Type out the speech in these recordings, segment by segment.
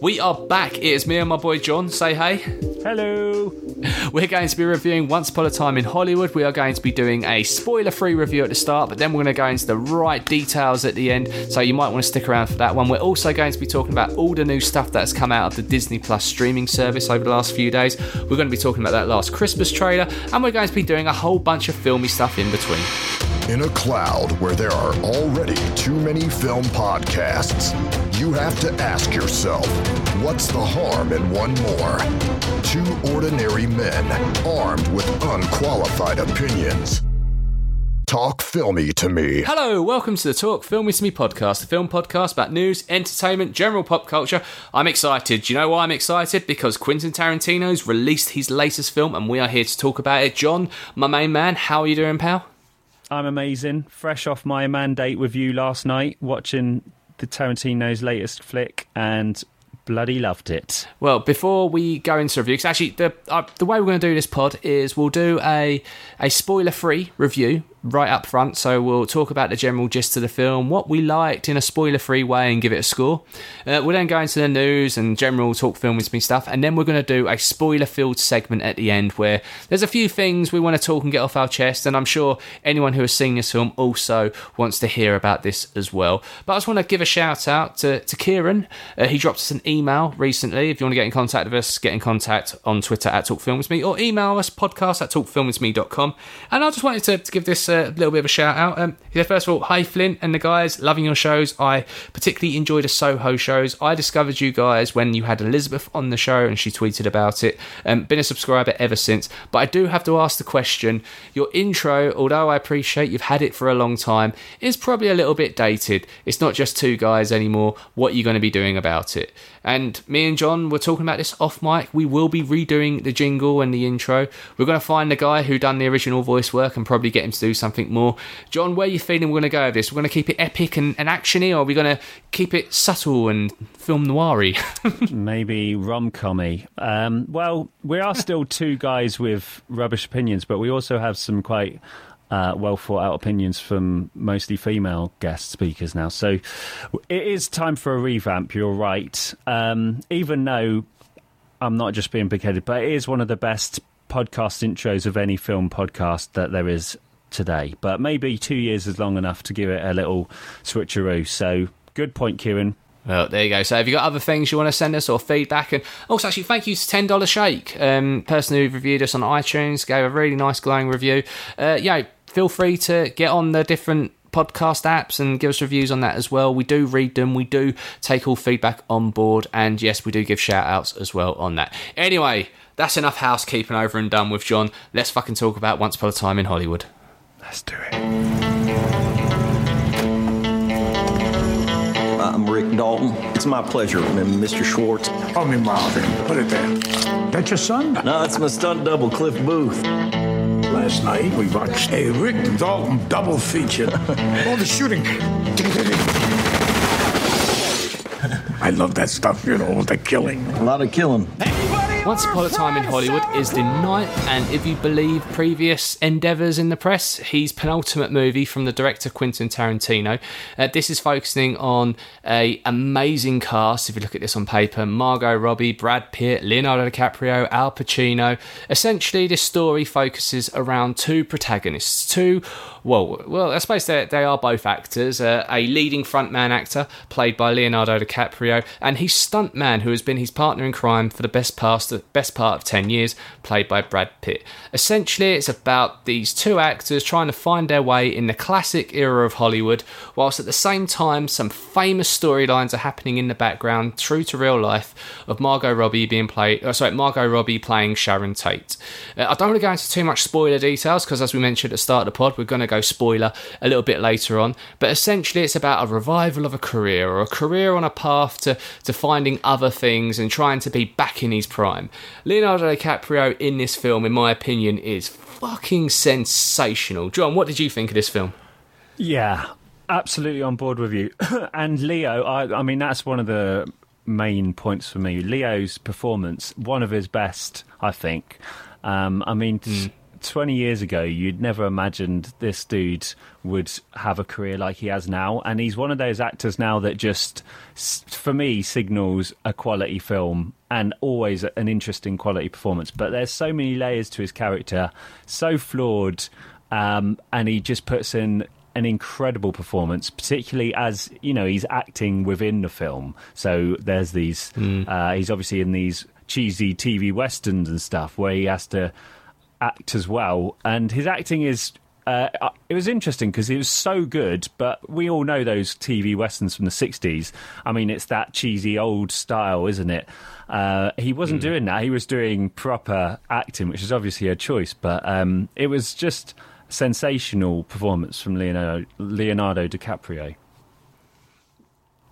We are back. It is me and my boy John. Say hey. Hello. We're going to be reviewing Once Upon a Time in Hollywood. We are going to be doing a spoiler free review at the start, but then we're going to go into the right details at the end. So you might want to stick around for that one. We're also going to be talking about all the new stuff that's come out of the Disney Plus streaming service over the last few days. We're going to be talking about that last Christmas trailer, and we're going to be doing a whole bunch of filmy stuff in between. In a cloud where there are already too many film podcasts, you have to ask yourself, what's the harm in one more? Two ordinary men armed with unqualified opinions. Talk filmy to me. Hello, welcome to the Talk Filmy to Me podcast, a film podcast about news, entertainment, general pop culture. I'm excited. Do you know why I'm excited? Because Quentin Tarantino's released his latest film and we are here to talk about it. John, my main man, how are you doing, pal? I'm amazing. Fresh off my mandate with you last night, watching the Tarantino's latest flick, and bloody loved it. Well, before we go into review, because actually the uh, the way we're going to do this pod is we'll do a a spoiler free review right up front. So we'll talk about the general gist of the film, what we liked in a spoiler free way, and give it a score. Uh, we'll then go into the news and general talk film with me stuff, and then we're going to do a spoiler filled segment at the end where there's a few things we want to talk and get off our chest. And I'm sure anyone who has seen this film also wants to hear about this as well. But I just want to give a shout out to, to Kieran. Uh, he dropped us an email recently. If you want to get in contact with us, get in contact on Twitter at Talk Filmy to Me or email us podcast at talkfilmytome.com. And I just wanted to, to give this a little bit of a shout out. Um, first of all, hi Flint and the guys, loving your shows. I particularly enjoy the Soho shows. I discovered you guys when you had Elizabeth on the show and she tweeted about it. Um, been a subscriber ever since. But I do have to ask the question: your intro, although I appreciate you've had it for a long time, is probably a little bit dated. It's not just two guys anymore. What are you going to be doing about it? And me and John were talking about this off mic. We will be redoing the jingle and the intro. We're going to find the guy who done the original voice work and probably get him to do something more. John, where are you feeling we're going to go with this? We're going to keep it epic and, and actiony, or are we going to keep it subtle and film noiry? Maybe rom commy. Um, well, we are still two guys with rubbish opinions, but we also have some quite uh, well thought out opinions from mostly female guest speakers now. So it is time for a revamp, you're right. Um, even though I'm not just being big headed, but it is one of the best podcast intros of any film podcast that there is today. But maybe two years is long enough to give it a little switcheroo. So good point, Kieran. Well, there you go. So, have you got other things you want to send us or feedback? And also, actually, thank you to Ten Dollar Shake, um, person who reviewed us on iTunes, gave a really nice glowing review. Uh, yeah, feel free to get on the different podcast apps and give us reviews on that as well. We do read them, we do take all feedback on board, and yes, we do give shout outs as well on that. Anyway, that's enough housekeeping over and done with John. Let's fucking talk about Once Upon a Time in Hollywood. Let's do it. I'm Rick Dalton. It's my pleasure, Mr. Schwartz. Call me Marvin. Put it there. That your son? No, it's my stunt double, Cliff Booth. Last night we watched a Rick Dalton double feature. All oh, the shooting. I love that stuff, you know, the killing. A lot of killing. Once Upon a Time in Hollywood is the ninth, and if you believe previous endeavours in the press, his penultimate movie from the director Quentin Tarantino. Uh, this is focusing on a amazing cast. If you look at this on paper, Margot Robbie, Brad Pitt, Leonardo DiCaprio, Al Pacino. Essentially, this story focuses around two protagonists, two well, well, I suppose they they are both actors. Uh, a leading frontman actor played by Leonardo DiCaprio, and his stuntman who has been his partner in crime for the best past best part of ten years, played by Brad Pitt. Essentially, it's about these two actors trying to find their way in the classic era of Hollywood, whilst at the same time some famous storylines are happening in the background, true to real life, of Margot Robbie being played. Oh, sorry, Margot Robbie playing Sharon Tate. Uh, I don't want to go into too much spoiler details because, as we mentioned at the start of the pod, we're going to go spoiler a little bit later on. But essentially, it's about a revival of a career or a career on a path to, to finding other things and trying to be back in his prime. Leonardo DiCaprio in this film, in my opinion, is fucking sensational. John, what did you think of this film? Yeah, absolutely on board with you. and Leo, I, I mean, that's one of the main points for me. Leo's performance, one of his best, I think. Um, I mean, mm 20 years ago, you'd never imagined this dude would have a career like he has now. And he's one of those actors now that just, for me, signals a quality film and always an interesting quality performance. But there's so many layers to his character, so flawed, um, and he just puts in an incredible performance, particularly as you know he's acting within the film. So there's these. Mm. Uh, he's obviously in these cheesy TV westerns and stuff where he has to act as well, and his acting is. Uh, it was interesting because it was so good, but we all know those TV westerns from the '60s. I mean, it's that cheesy old style, isn't it? Uh, he wasn't mm. doing that. He was doing proper acting, which is obviously a choice, but um, it was just sensational performance from Leonardo, Leonardo DiCaprio.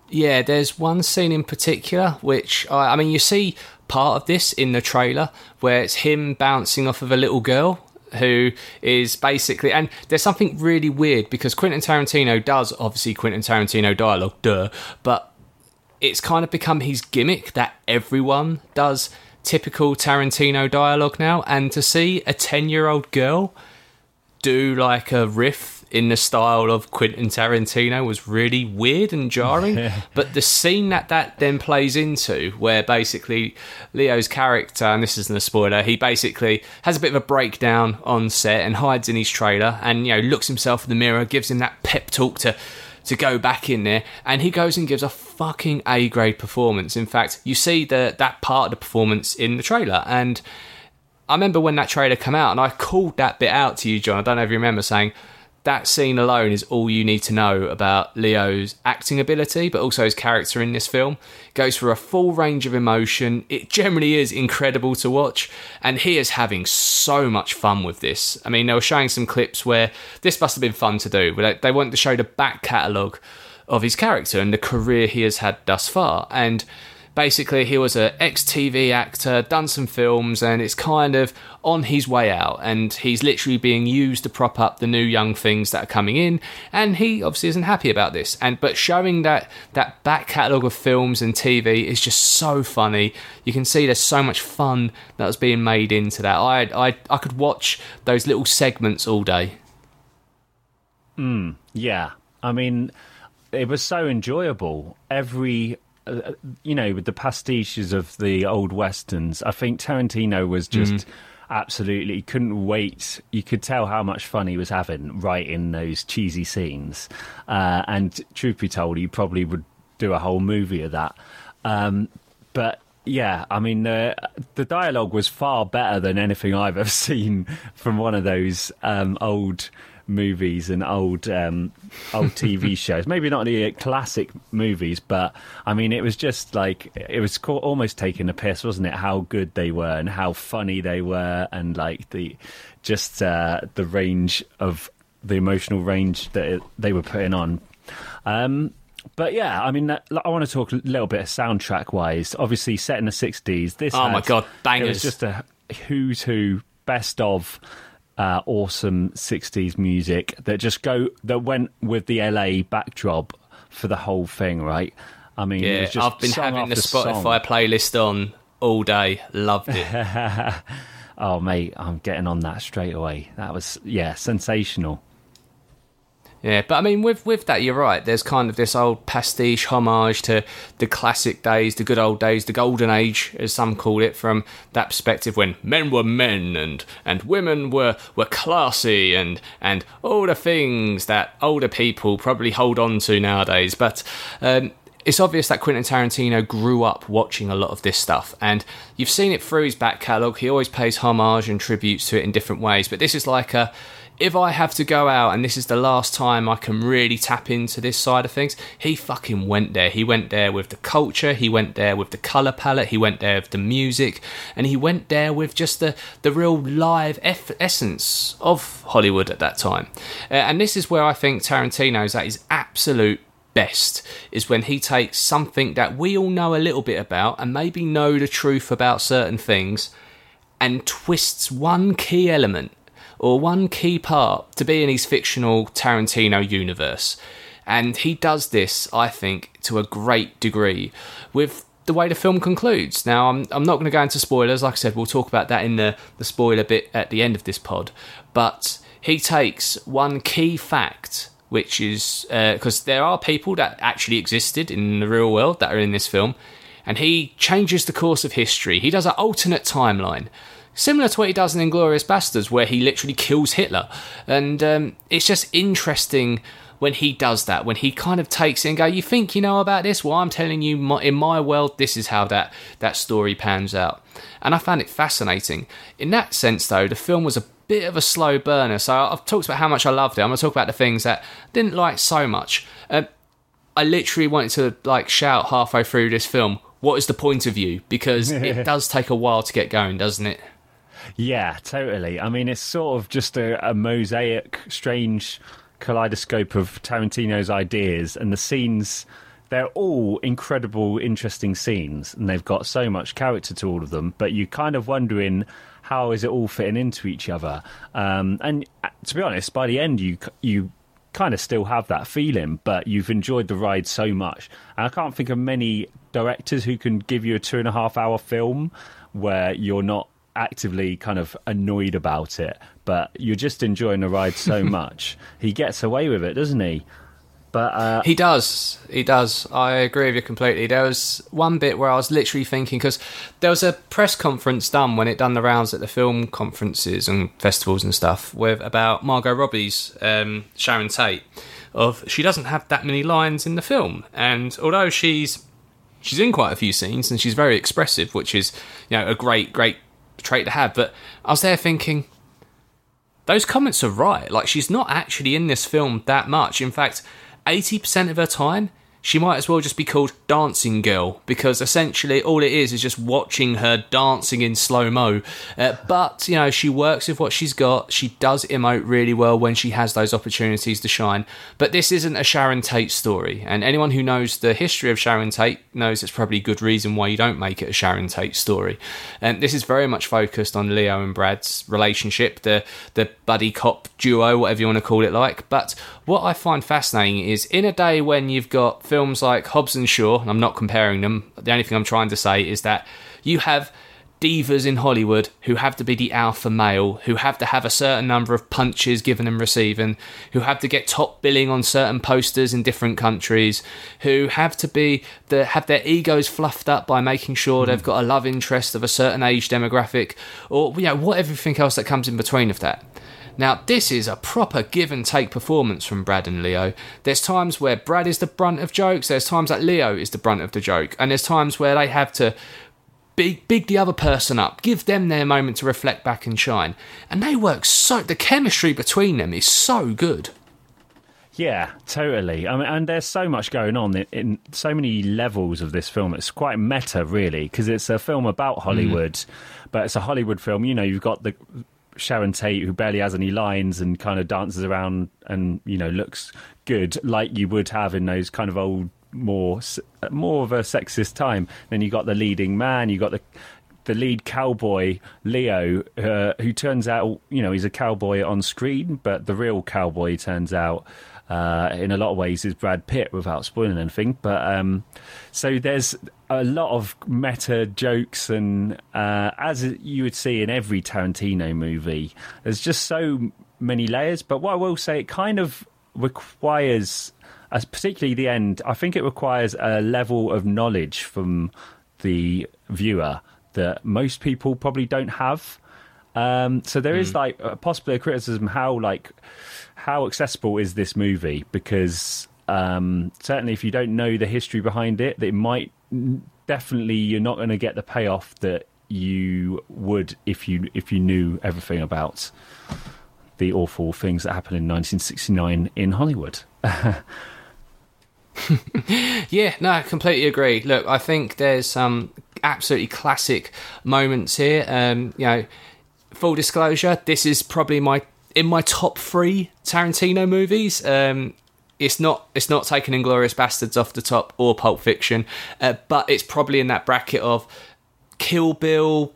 Yeah, there's one scene in particular which I, I mean, you see part of this in the trailer where it's him bouncing off of a little girl who is basically and there's something really weird because Quentin Tarantino does obviously Quentin Tarantino dialogue, duh, but it's kind of become his gimmick that everyone does typical Tarantino dialogue now, and to see a 10 year old girl do like a riff in the style of Quentin Tarantino was really weird and jarring. but the scene that that then plays into, where basically Leo's character, and this isn't a spoiler, he basically has a bit of a breakdown on set and hides in his trailer and, you know, looks himself in the mirror, gives him that pep talk to to go back in there, and he goes and gives a fucking A grade performance. In fact, you see the that part of the performance in the trailer, and I remember when that trailer came out, and I called that bit out to you, John. I don't know if you remember saying that scene alone is all you need to know about Leo's acting ability, but also his character in this film. It goes for a full range of emotion. It generally is incredible to watch, and he is having so much fun with this. I mean, they were showing some clips where this must have been fun to do, but they wanted to show the back catalogue of his character and the career he has had thus far. And basically he was an ex-TV actor, done some films, and it's kind of on his way out. And he's literally being used to prop up the new young things that are coming in. And he obviously isn't happy about this. And but showing that that back catalogue of films and TV is just so funny. You can see there's so much fun that was being made into that. I I I could watch those little segments all day. Mm, yeah, I mean, it was so enjoyable. Every uh, you know, with the pastiches of the old westerns, I think Tarantino was just mm. absolutely couldn't wait. You could tell how much fun he was having right in those cheesy scenes. Uh, and truth be told, he probably would do a whole movie of that. Um, but yeah, I mean, uh, the dialogue was far better than anything I've ever seen from one of those um, old movies and old um, old TV shows. Maybe not the classic movies, but I mean, it was just like it was almost taking a piss, wasn't it? How good they were and how funny they were, and like the just uh, the range of the emotional range that it, they were putting on. Um, but yeah, I mean, I want to talk a little bit soundtrack wise. Obviously, set in the '60s. This, oh had, my god, bangers! It was just a who's who best of uh, awesome 60s music that just go that went with the LA backdrop for the whole thing, right? I mean, yeah, I've been having the Spotify song. playlist on all day. Loved it. oh, mate, I'm getting on that straight away. That was yeah, sensational. Yeah, but I mean, with with that, you're right. There's kind of this old pastiche homage to the classic days, the good old days, the golden age, as some call it, from that perspective when men were men and and women were were classy and and all the things that older people probably hold on to nowadays. But um, it's obvious that Quentin Tarantino grew up watching a lot of this stuff, and you've seen it through his back catalogue. He always pays homage and tributes to it in different ways, but this is like a if I have to go out and this is the last time I can really tap into this side of things, he fucking went there. He went there with the culture, he went there with the colour palette, he went there with the music, and he went there with just the, the real live eff- essence of Hollywood at that time. Uh, and this is where I think Tarantino's at his absolute best is when he takes something that we all know a little bit about and maybe know the truth about certain things and twists one key element or one key part to be in his fictional Tarantino universe. And he does this, I think, to a great degree with the way the film concludes. Now, I'm, I'm not going to go into spoilers. Like I said, we'll talk about that in the, the spoiler bit at the end of this pod. But he takes one key fact, which is because uh, there are people that actually existed in the real world that are in this film, and he changes the course of history. He does an alternate timeline. Similar to what he does in Inglourious Basterds, where he literally kills Hitler. And um, it's just interesting when he does that, when he kind of takes it and go, you think you know about this? Well, I'm telling you, in my world, this is how that, that story pans out. And I found it fascinating. In that sense, though, the film was a bit of a slow burner. So I've talked about how much I loved it. I'm going to talk about the things that I didn't like so much. Um, I literally wanted to like shout halfway through this film, what is the point of view? Because it does take a while to get going, doesn't it? Yeah, totally. I mean, it's sort of just a, a mosaic, strange kaleidoscope of Tarantino's ideas, and the scenes. They're all incredible, interesting scenes, and they've got so much character to all of them. But you're kind of wondering how is it all fitting into each other. Um, and uh, to be honest, by the end, you you kind of still have that feeling, but you've enjoyed the ride so much. And I can't think of many directors who can give you a two and a half hour film where you're not actively kind of annoyed about it, but you're just enjoying the ride so much. he gets away with it, doesn't he? But uh, he does, he does. I agree with you completely. There was one bit where I was literally thinking because there was a press conference done when it done the rounds at the film conferences and festivals and stuff with about Margot Robbie's um, Sharon Tate. Of she doesn't have that many lines in the film, and although she's she's in quite a few scenes and she's very expressive, which is you know a great great trait to have. But I was there thinking, those comments are right. Like, she's not actually in this film that much. In fact, 80% of her time she might as well just be called Dancing Girl because essentially all it is is just watching her dancing in slow mo. Uh, but, you know, she works with what she's got. She does emote really well when she has those opportunities to shine. But this isn't a Sharon Tate story. And anyone who knows the history of Sharon Tate knows it's probably a good reason why you don't make it a Sharon Tate story. And this is very much focused on Leo and Brad's relationship, the, the buddy cop duo, whatever you want to call it like. But what I find fascinating is in a day when you've got films like Hobbs and Shaw, and I'm not comparing them, the only thing I'm trying to say is that you have divas in Hollywood who have to be the alpha male, who have to have a certain number of punches given and receiving, who have to get top billing on certain posters in different countries, who have to be the have their egos fluffed up by making sure mm. they've got a love interest of a certain age demographic, or you know, what everything else that comes in between of that. Now, this is a proper give and take performance from Brad and Leo. There's times where Brad is the brunt of jokes, there's times that Leo is the brunt of the joke, and there's times where they have to big big the other person up, give them their moment to reflect back and shine. And they work so the chemistry between them is so good. Yeah, totally. I mean, and there's so much going on in, in so many levels of this film. It's quite meta, really, because it's a film about Hollywood, mm. but it's a Hollywood film. You know, you've got the Sharon Tate, who barely has any lines and kind of dances around and you know looks good, like you would have in those kind of old, more more of a sexist time. Then you got the leading man, you got the the lead cowboy Leo, uh, who turns out you know he's a cowboy on screen, but the real cowboy turns out uh, in a lot of ways is Brad Pitt without spoiling anything. But um, so there's a lot of meta jokes, and uh, as you would see in every Tarantino movie, there's just so many layers. But what I will say, it kind of requires, as particularly the end, I think it requires a level of knowledge from the viewer that most people probably don't have. Um, so there mm. is like possibly a criticism how like how accessible is this movie? Because um, certainly, if you don't know the history behind it, it might definitely you're not going to get the payoff that you would if you if you knew everything about the awful things that happened in 1969 in Hollywood. yeah, no, I completely agree. Look, I think there's some absolutely classic moments here. Um, you know, full disclosure, this is probably my in my top three Tarantino movies. Um, it's not it's not taking Inglourious Basterds off the top or Pulp Fiction, uh, but it's probably in that bracket of Kill Bill,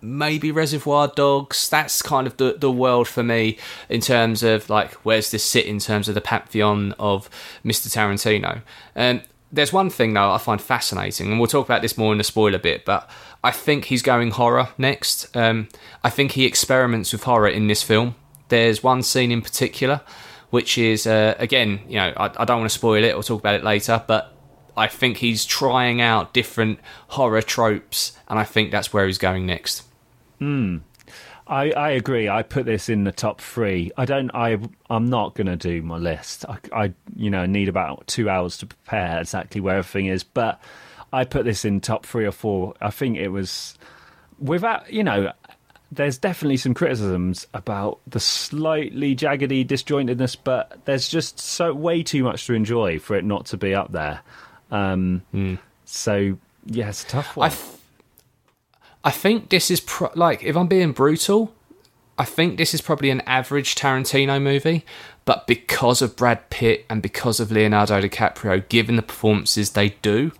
maybe Reservoir Dogs. That's kind of the the world for me in terms of like where's this sit in terms of the pantheon of Mr. Tarantino. And there's one thing though I find fascinating, and we'll talk about this more in the spoiler bit, but I think he's going horror next. Um, I think he experiments with horror in this film. There's one scene in particular, which is uh, again, you know, I, I don't want to spoil it. We'll talk about it later, but I think he's trying out different horror tropes, and I think that's where he's going next. I, I agree. I put this in the top three. I don't. I I'm not going to do my list. I, I you know need about two hours to prepare exactly where everything is. But I put this in top three or four. I think it was without you know. There's definitely some criticisms about the slightly jaggedy disjointedness, but there's just so way too much to enjoy for it not to be up there. Um, So yeah, it's a tough one. I, th- I think this is pro- like if I'm being brutal, I think this is probably an average Tarantino movie, but because of Brad Pitt and because of Leonardo DiCaprio, given the performances they do,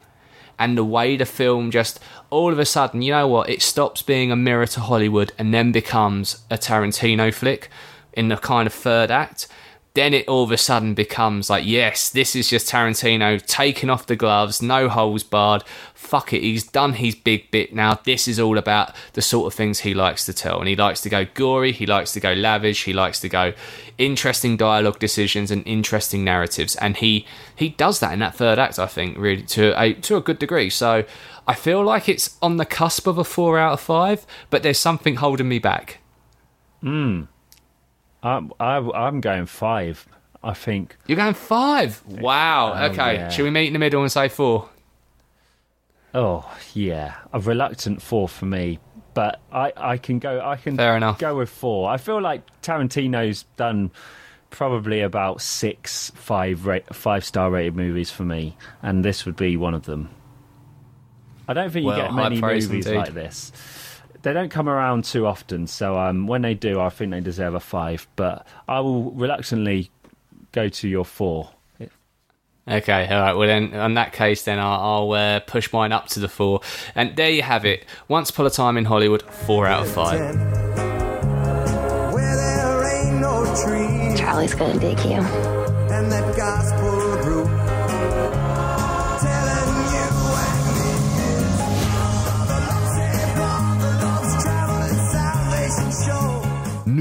and the way the film just all of a sudden, you know what, it stops being a mirror to Hollywood and then becomes a Tarantino flick in the kind of third act. Then it all of a sudden becomes like, yes, this is just Tarantino taking off the gloves, no holes barred. Fuck it, he's done his big bit now. This is all about the sort of things he likes to tell. And he likes to go gory, he likes to go lavish, he likes to go interesting dialogue decisions and interesting narratives. And he he does that in that third act, I think, really to a to a good degree. So I feel like it's on the cusp of a four out of five, but there's something holding me back. Hmm. I'm, I, I'm going five. I think. You're going five. Wow. Oh, okay. yeah. Should we meet in the middle and say four? Oh yeah, a reluctant four for me, but I, I can go. I can Fair enough. go with four. I feel like Tarantino's done probably about six five rate, five star rated movies for me, and this would be one of them. I don't think you Well, get many movies indeed. like this. They don't come around too often, so um, when they do, I think they deserve a five. But I will reluctantly go to your four. Okay, all right. Well, then, in that case, then I'll, I'll uh, push mine up to the four. And there you have it. Once upon a time in Hollywood, four out of five. Where there ain't no trees Charlie's gonna dig you.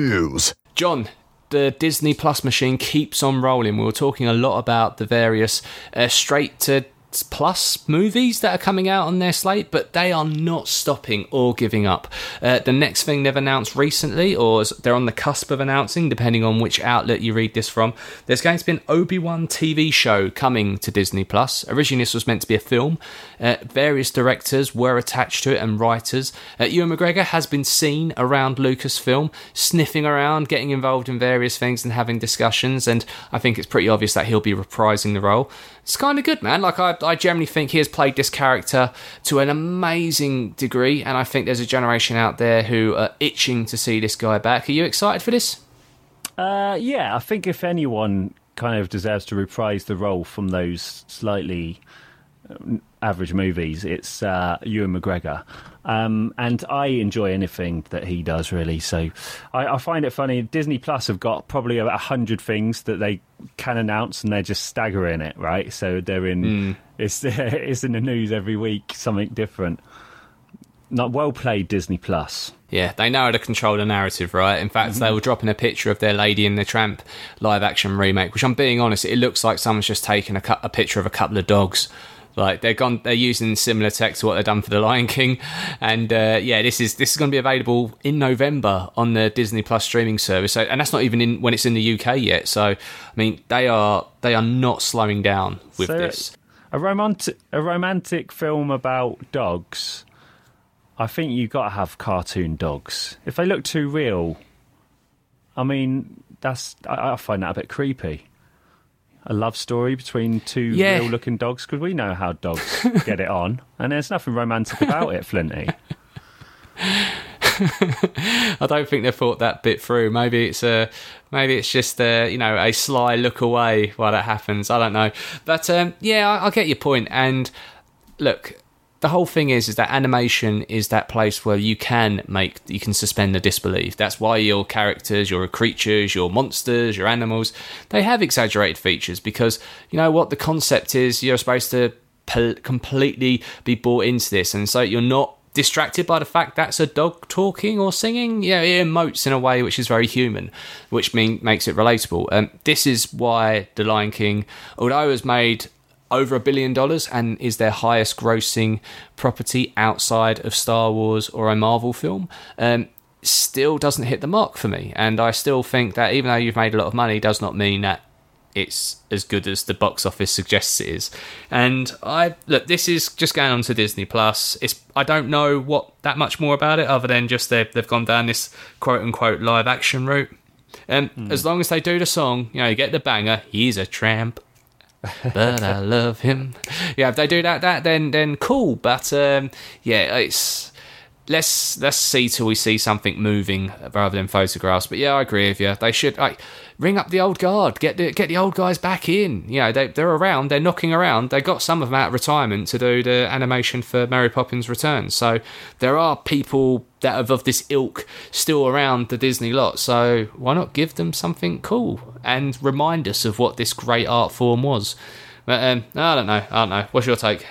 News. John, the Disney Plus machine keeps on rolling. We were talking a lot about the various uh, straight to plus movies that are coming out on their slate, but they are not stopping or giving up. Uh, the next thing they've announced recently, or they're on the cusp of announcing, depending on which outlet you read this from, there's going to be an Obi Wan TV show coming to Disney Plus. Originally, this was meant to be a film. Uh, various directors were attached to it and writers. Uh, Ewan McGregor has been seen around Lucasfilm, sniffing around, getting involved in various things and having discussions. And I think it's pretty obvious that he'll be reprising the role. It's kind of good, man. Like I, I generally think he has played this character to an amazing degree, and I think there's a generation out there who are itching to see this guy back. Are you excited for this? Uh, yeah, I think if anyone kind of deserves to reprise the role from those slightly um, average movies, it's uh, Ewan McGregor. Um, and I enjoy anything that he does, really. So I, I find it funny. Disney Plus have got probably about a hundred things that they can announce, and they're just staggering it, right? So they're in. It's it's in the news every week, something different. Not well played, Disney Plus. Yeah, they know how to control the narrative, right? In fact, they were dropping a picture of their Lady and the Tramp live action remake, which I'm being honest, it looks like someone's just taken a, cou- a picture of a couple of dogs. Like they're gone, they're using similar tech to what they've done for the Lion King, and uh, yeah, this is this is going to be available in November on the Disney Plus streaming service. So, and that's not even in when it's in the UK yet. So, I mean, they are they are not slowing down with So, this. A romantic a romantic film about dogs. I think you've got to have cartoon dogs. If they look too real, I mean, that's I, I find that a bit creepy. A love story between two Yeah. real-looking dogs because we know how dogs get it on, and there's nothing romantic about it, Flinty. I don't think they've thought that bit through. Maybe it's a, maybe it's just a, you know, a sly look away while that happens. I don't know, but um, yeah, I, I get your point. And look, the whole thing is is that animation is that place where you can make you can suspend the disbelief. That's why your characters your creatures your monsters your animals they have exaggerated features because you know what the concept is you're supposed to completely be bought into this. And so you're not distracted by the fact that's a dog talking or singing. Yeah it emotes in a way which is very human which mean makes it relatable. Um, this is why the lion king although it was made over a billion dollars and is their highest grossing property outside of Star Wars or a Marvel film. Um, still doesn't hit the mark for me, and I still think that even though you've made a lot of money, does not mean that it's as good as the box office suggests it is. And I look, this is just going on to Disney Plus. It's I don't know what that much more about it other than just they've they've gone down this quote unquote live action route. And as long as they do the song, you know, you get the banger. He's a tramp but I love him. Yeah, if they do that, that then then cool. But um, yeah, it's let's let's see till we see something moving rather than photographs. But yeah, I agree with you. They should like ring up the old guard, get the get the old guys back in. You know, they they're around, they're knocking around. They got some of them out of retirement to do the animation for Mary Poppins Returns. So there are people that are of this ilk still around the Disney lot. So why not give them something cool and remind us of what this great art form was? But um, I don't know. I don't know. What's your take?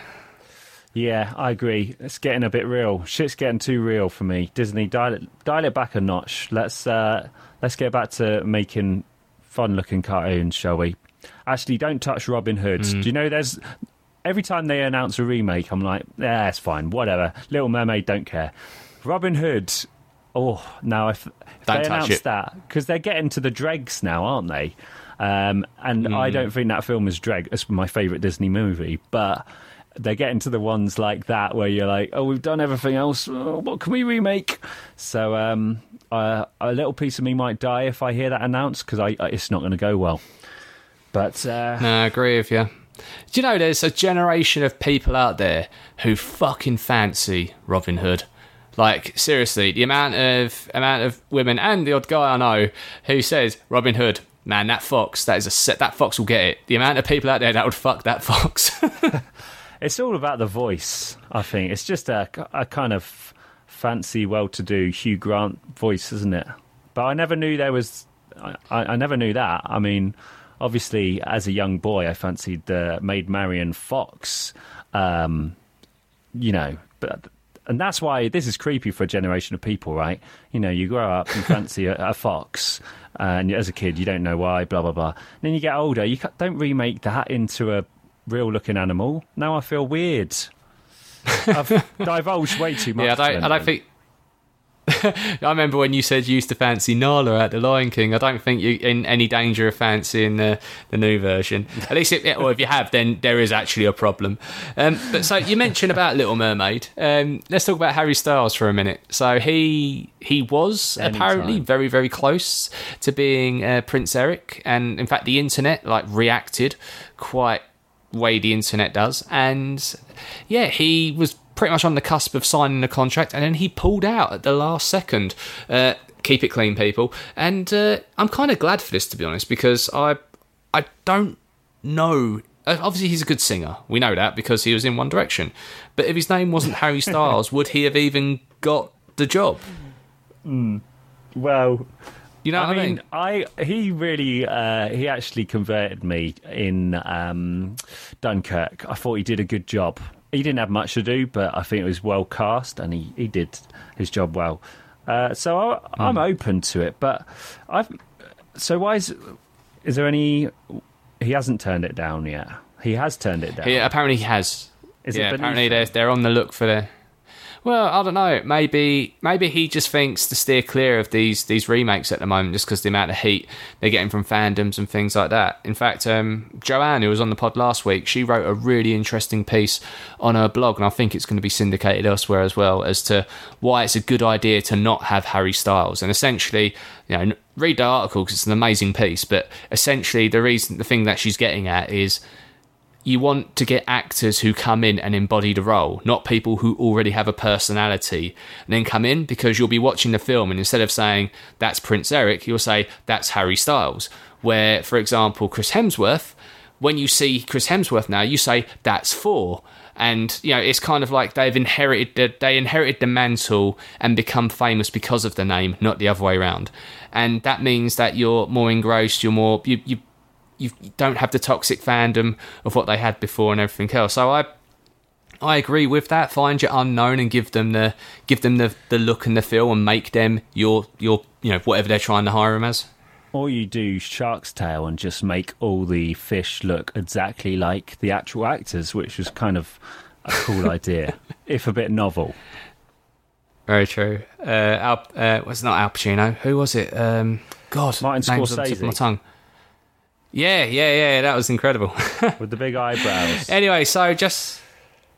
Yeah, I agree. It's getting a bit real. Shit's getting too real for me. Disney, dial it, dial it back a notch. Let's uh, let's get back to making fun-looking cartoons, shall we? Actually, don't touch Robin Hood. Do you know there's every time they announce a remake, I'm like, yeah, it's fine, whatever. Little Mermaid, don't care. Robin Hood. Oh, now if, if they announce it. that because they're getting to the dregs now, aren't they? Um, and I don't think that film is dreg. It's my favourite Disney movie, but they're getting to the ones like that where you're like, oh, we've done everything else. Oh, what can we remake? So um, uh, a little piece of me might die if I hear that announced because I, I, it's not going to go well. But uh, No, I agree with you. Do you know there's a generation of people out there who fucking fancy Robin Hood? Like seriously, the amount of amount of women and the odd guy I know who says Robin Hood, man, that fox, that is a set. That fox will get it. The amount of people out there that would fuck that fox. It's all about the voice, I think. It's just a, a kind of fancy, well to do Hugh Grant voice, isn't it? But I never knew there was. I, I never knew that. I mean, obviously, as a young boy, I fancied uh, Maid Marian Fox, um, you know, but. And that's why this is creepy for a generation of people, right? You know, you grow up and fancy a, a fox, and as a kid, you don't know why, blah blah blah. then you get older, you don't remake that into a real looking animal. Now I feel weird. I've divulged way too much. yeah, I don't. I don't think. I remember when you said you used to fancy Nala at the Lion King. I don't think you're in any danger of fancying the, the new version. At least, if, or if you have, then there is actually a problem. Um, but so you mentioned about Little Mermaid. Um, let's talk about Harry Styles for a minute. So he he was apparently very very close to being uh, Prince Eric, and in fact, the internet like reacted quite way the internet does. And yeah, he was pretty much on the cusp of signing the contract, and then he pulled out at the last second. Uh, keep it clean, people. And uh, I'm kind of glad for this, to be honest, because I I don't know. uh, Obviously, he's a good singer. We know that because he was in One Direction. But if his name wasn't Harry Styles, would he have even got the job? Well, You know I what I mean, mean? I he really uh, he actually converted me in um, Dunkirk. I thought he did a good job. He didn't have much to do, but I think it was well cast, and he, he did his job well. Uh, so I, I'm open to it, but I've. So why is is there any? He hasn't turned it down yet. He has turned it down. He, apparently, he has. Is yeah, apparently they're they're on the look for the. Well, I don't know. Maybe maybe he just thinks to steer clear of these these remakes at the moment, just because the amount of heat they're getting from fandoms and things like that. In fact, um, Joanne, who was on the pod last week, she wrote a really interesting piece on her blog, and I think it's going to be syndicated elsewhere as well, as to why it's a good idea to not have Harry Styles. And essentially, you know, read the article because it's an amazing piece. But essentially, the reason, the thing that she's getting at is you want to get actors who come in and embody the role, not people who already have a personality and then come in because you'll be watching the film and instead of saying that's Prince Eric, you'll say that's Harry Styles. Where, for example, Chris Hemsworth, when you see Chris Hemsworth now, you say that's Thor. and you know it's kind of like they've inherited the, they inherited the mantle and become famous because of the name, not the other way around. And that means that you're more engrossed, you're more you you you don't have the toxic fandom of what they had before and everything else. So I I agree with that. Find your unknown and give them the give them the, the look and the feel and make them your your you know whatever they're trying to hire them as. Or you do Shark's Tale and just make all the fish look exactly like the actual actors, which was kind of a cool idea, if a bit novel. Very true. Uh, Al, uh, was not Al Pacino. Who was it? Um, God, Martin name's on the tip of my tongue. Yeah, yeah, yeah. That was incredible. With the big eyebrows. Anyway, so just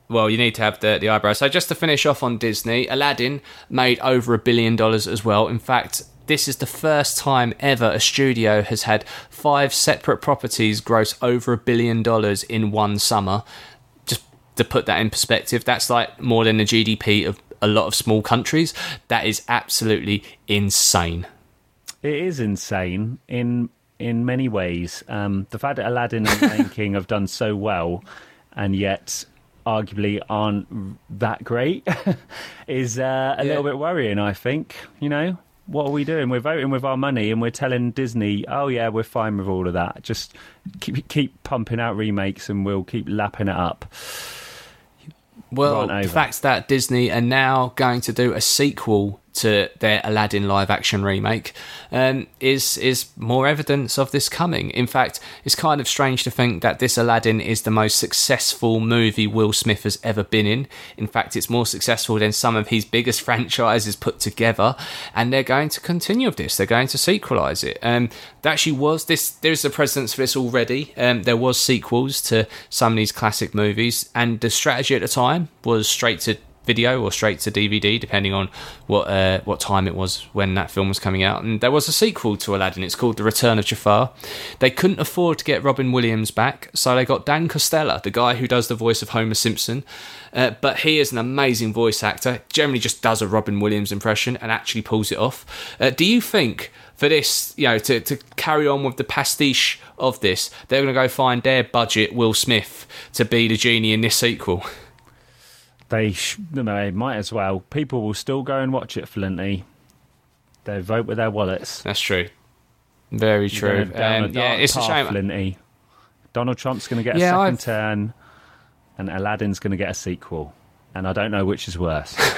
well, you need to have the the eyebrows. So just to finish off on Disney, Aladdin made over a billion dollars as well. In fact, this is the first time ever a studio has had five separate properties gross over a billion dollars in one summer. Just to put that in perspective, that's like more than the GDP of a lot of small countries. That is absolutely insane. It is insane in in many ways. Um, the fact that Aladdin and Lion King have done so well, and yet arguably aren't that great, is uh, a Yeah. little bit worrying. I think you know what are we doing? We're voting with our money, and we're telling Disney, "Oh yeah, we're fine with all of that. Just keep keep pumping out remakes, and we'll keep lapping it up." Well, the fact that Disney are now going to do a sequel to their Aladdin live action remake um, is is more evidence of this coming. In fact, it's kind of strange to think that this Aladdin is the most successful movie Will Smith has ever been in. In fact, it's more successful than some of his biggest franchises put together, and they're going to continue with this. They're going to sequelize it. Um, there actually was this. There's a precedence for this already. Um, there was sequels to some of these classic movies, and the strategy at the time was straight to video or straight to DVD, depending on what uh, what time it was when that film was coming out. And there was a sequel to Aladdin. It's called The Return of Jafar. They couldn't afford to get Robin Williams back, so they got Dan Costella, the guy who does the voice of Homer Simpson. Uh, but he is an amazing voice actor. Generally, just does a Robin Williams impression and actually pulls it off. Uh, do you think? For this, you know, to, to carry on with the pastiche of this, they're going to go find their budget Will Smith to be the genie in this sequel. They sh- they might as well. People will still go and watch it, Flinty. They vote with their wallets. That's true. Very true. Down Um, a yeah, dark it's a shame. Flinty. Donald Trump's going to get a 2nd I've- turn, and Aladdin's going to get a sequel. And I don't know which is worse.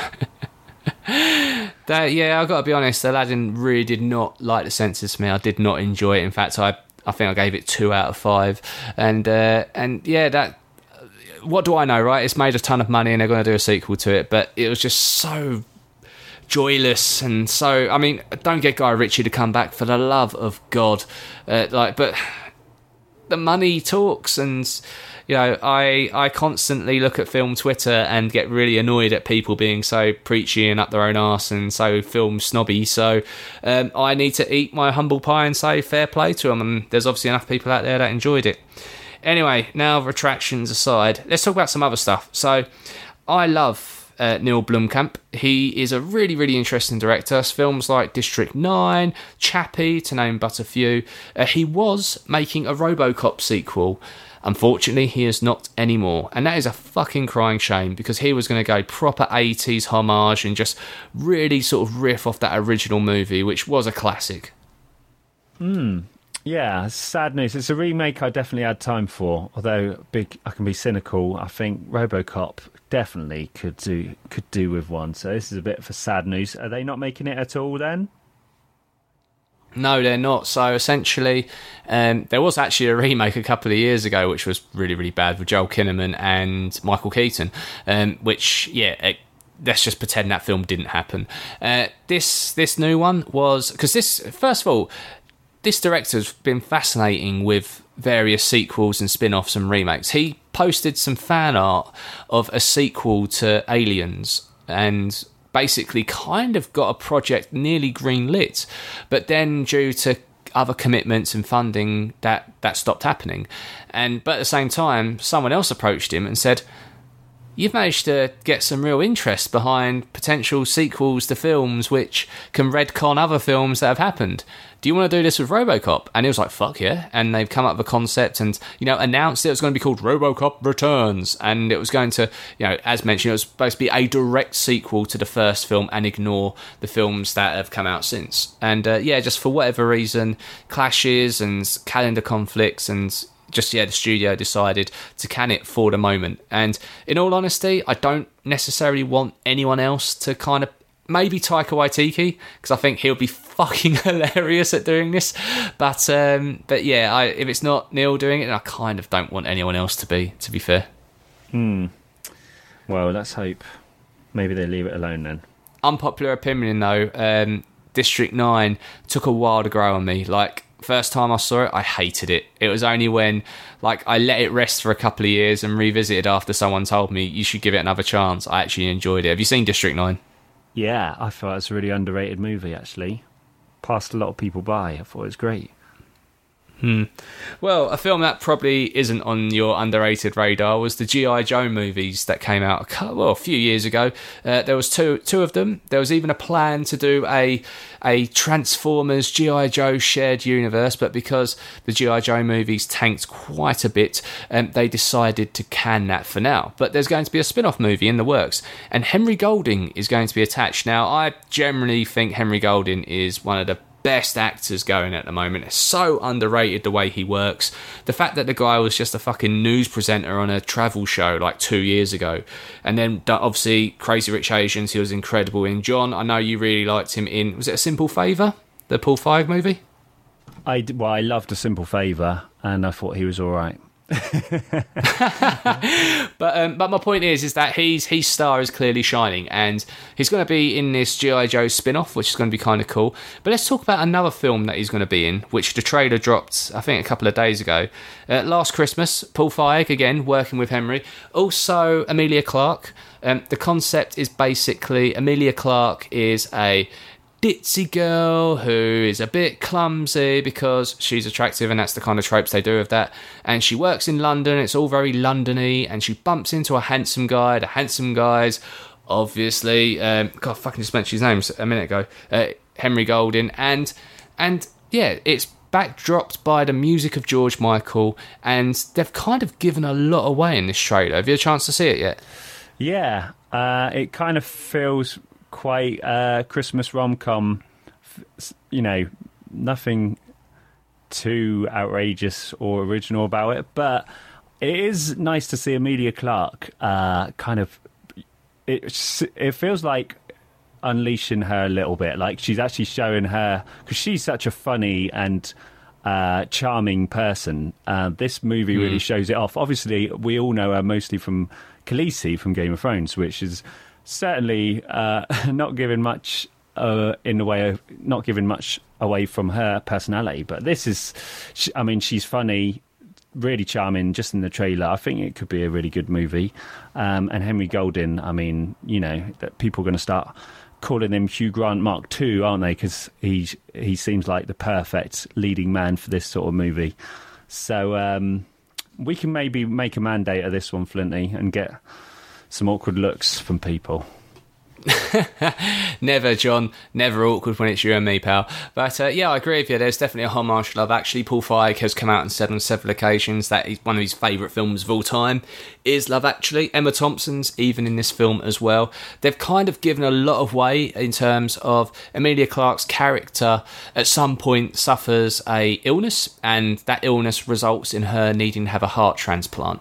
That, yeah, I've got to be honest. Aladdin really did not like the senses to me. I did not enjoy it. In fact, I I think I gave it two out of five. And uh, and yeah, that. What do I know, right? It's made a ton of money, and they're going to do a sequel to it. But it was just so joyless and so. I mean, don't get Guy Ritchie to come back for the love of God. Uh, like, but the money talks and you know i i constantly look at film twitter and get really annoyed at people being so preachy and up their own arse and so film snobby so um, i need to eat my humble pie and say fair play to them and there's obviously enough people out there that enjoyed it anyway now retractions aside let's talk about some other stuff so i love uh, Neil Blomkamp. He is a really, really interesting director. Films like District 9, Chappie, to name but a few. Uh, he was making a Robocop sequel. Unfortunately, he is not anymore. And that is a fucking crying shame because he was going to go proper 80s homage and just really sort of riff off that original movie, which was a classic. Yeah, sad news. It's a remake I definitely had time for. Although big, I can be cynical. I think RoboCop definitely could do could do with one. So this is a bit for sad news. Are they not making it at all then? No, they're not. So essentially, um, there was actually a remake a couple of years ago, which was really, really bad with Joel Kinnaman and Michael Keaton. Um, which, yeah, it, let's just pretend that film didn't happen. Uh, this this new one was because this first of all, this director's been fascinating with various sequels and spin-offs and remakes. He posted some fan art of a sequel to Aliens and basically kind of got a project nearly green-lit, but then due to other commitments and funding that that stopped happening. And but at the same time, someone else approached him and said, you've managed to get some real interest behind potential sequels to films which can retcon other films that have happened. Do you want to do this with Robocop? And he was like, fuck yeah. And they've come up with a concept and, you know, announced it was going to be called Robocop Returns. And it was going to, you know, as mentioned, it was supposed to be a direct sequel to the first film and ignore the films that have come out since. And uh, yeah, just for whatever reason, clashes and calendar conflicts and just yeah, the studio decided to can it for the moment. And in all honesty, I don't necessarily want anyone else to kind of maybe Taika Waititi because I think he'll be fucking hilarious at doing this. But um, but yeah, I, if it's not Neil doing it, I kind of don't want anyone else to be. To be fair, Hmm. Well, let's hope maybe they leave it alone then. unpopular opinion though, um, District Nine took a while to grow on me. Like first time I saw it, I hated it. It was only when like I let it rest for a couple of years and revisited after someone told me you should give it another chance. I actually enjoyed it. Have you seen District Nine? Yeah, I thought it was a really underrated movie actually. Passed a lot of people by. I thought it was great. Well, a film that probably isn't on your underrated radar was the GI Joe movies that came out a cou- well a few years ago. Uh, there was two two of them. There was even a plan to do a a Transformers GI Joe shared universe, but because the GI Joe movies tanked quite a bit, um, they decided to can that for now. But there's going to be a spin-off movie in the works, and Henry Golding is going to be attached. Now, I generally think Henry Golding is one of the best actors going at the moment. It's so underrated the way he works. The fact that the guy was just a fucking news presenter on a travel show like two years ago, and then obviously Crazy Rich Asians, he was incredible in. John, I know you really liked him in. Was it a Simple Favor, the Paul Feig movie? I well, I loved A Simple Favor, and I thought he was all right. But um, but my point is is that he's his star is clearly shining, and he's going to be in this GI Joe spin-off, which is going to be kind of cool. But let's talk about another film that he's going to be in, which the trailer dropped, I think, a couple of days ago. Uh, last Christmas, Paul Feig again working with Henry, also Emilia Clarke. Um, the concept is basically Emilia Clarke is a ditzy girl who is a bit clumsy because she's attractive and that's the kind of tropes they do with that. And she works in london it's all very londony and she bumps into a handsome guy. The handsome guy's obviously um, god I fucking just mentioned his name a minute ago uh, henry golding. And and yeah it's backdropped by the music of george michael and they've kind of given a lot away in this trailer. Have you a chance to see it yet? Yeah, uh, it kind of feels quite uh, Christmas rom com. You know, nothing too outrageous or original about it, but it is nice to see Emilia Clarke uh, kind of. It it feels like unleashing her a little bit. Like she's actually showing her because she's such a funny and uh, charming person. Uh, this movie really shows it off. Obviously, we all know her mostly from Khaleesi from Game of Thrones, which is certainly uh, not giving much uh, in the way of not giving much away from her personality. But this is, she, I mean, she's funny. Really charming, just in the trailer. I think it could be a really good movie. Um, and Henry Golding, I mean, you know, that people are going to start calling him Hugh Grant Mark II, aren't they? Because he he seems like the perfect leading man for this sort of movie. So um, we can maybe make a mandate of this one, Flinty, and get some awkward looks from people. Never, John. Never awkward when it's you and me, pal. But uh, yeah, I agree with you. There's definitely a homage to Love Actually. Paul Feig has come out and said on several occasions that he's one of his favourite films of all time is Love Actually. Emma Thompson's even in this film as well. They've kind of given a lot of way in terms of Emilia Clarke's character. At some point, suffers a illness, and that illness results in her needing to have a heart transplant.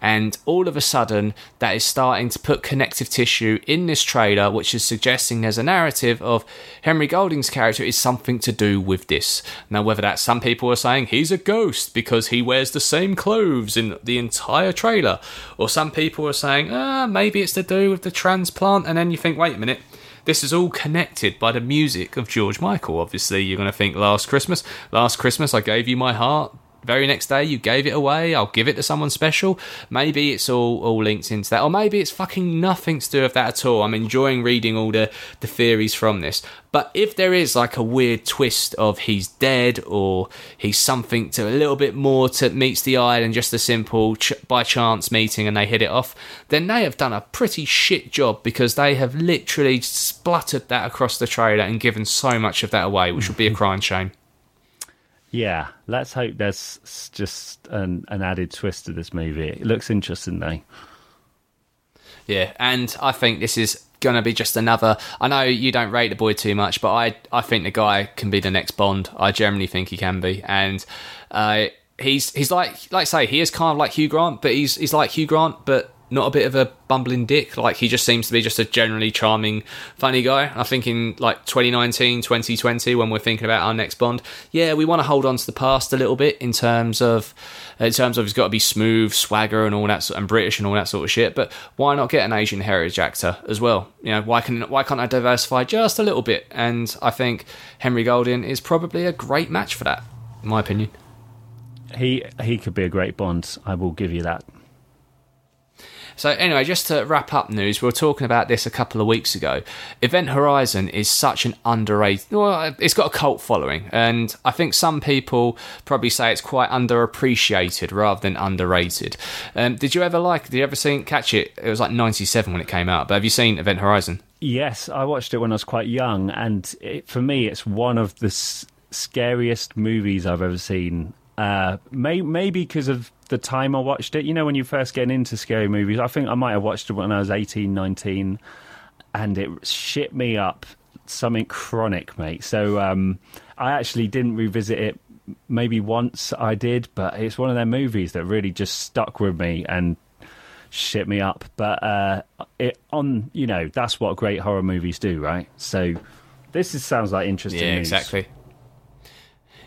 And all of a sudden, that is starting to put connective tissue in this trailer, which is suggesting there's a narrative of Henry Golding's character is something to do with this. Now, whether that's some people are saying he's a ghost because he wears the same clothes in the entire trailer, or some people are saying, ah, maybe it's to do with the transplant, and then you think, wait a minute. This is all connected by the music of George Michael. Obviously, you're going to think Last Christmas. Last Christmas, I gave you my heart very next day you gave it away. I'll give it to someone special. Maybe it's all all linked into that, or maybe it's fucking nothing to do with that at all. I'm enjoying reading all the the theories from this. But if there is like a weird twist of he's dead or he's something to a little bit more to meets the eye than just a simple ch- by chance meeting and they hit it off, then they have done a pretty shit job because they have literally spluttered that across the trailer and given so much of that away, which would be a crying shame. Yeah, let's hope there's just an, an added twist to this movie. It looks interesting, though. Yeah, and I think this is going to be just another. I know you don't rate the boy too much, but I I think the guy can be the next Bond. I generally think he can be, and uh, he's he's like like I say he is kind of like Hugh Grant, but he's he's like Hugh Grant, but not a bit of a bumbling dick. Like he just seems to be just a generally charming, funny guy. I think in like 2019, 2020, when we're thinking about our next Bond, yeah, we want to hold on to the past a little bit in terms of in terms of he's got to be smooth, swagger, and all that, and British and all that sort of shit. But why not get an Asian heritage actor as well? You know, why can why can't I diversify just a little bit? And I think Henry Golding is probably a great match for that, in my opinion. He he could be a great Bond. I will give you that. So anyway, just to wrap up news, we were talking about this a couple of weeks ago. Event Horizon is such an underrated. Well, it's got a cult following, and I think some people probably say it's quite underappreciated rather than underrated. Um, did you ever like? Did you ever seen catch it? It was like '97 when it came out. But have you seen Event Horizon? Yes, I watched it when I was quite young, and it, for me, it's one of the s- scariest movies I've ever seen. Uh, may, maybe because of the time I watched it. You know, when you're first get into scary movies, I think I might have watched it when I was 18, 19, and it shit me up something chronic, mate. So um, I actually didn't revisit it. Maybe once I did, but it's one of their movies that really just stuck with me and shit me up. But uh, it on you know that's what great horror movies do, right? So this is, sounds like interesting. Yeah, news. exactly.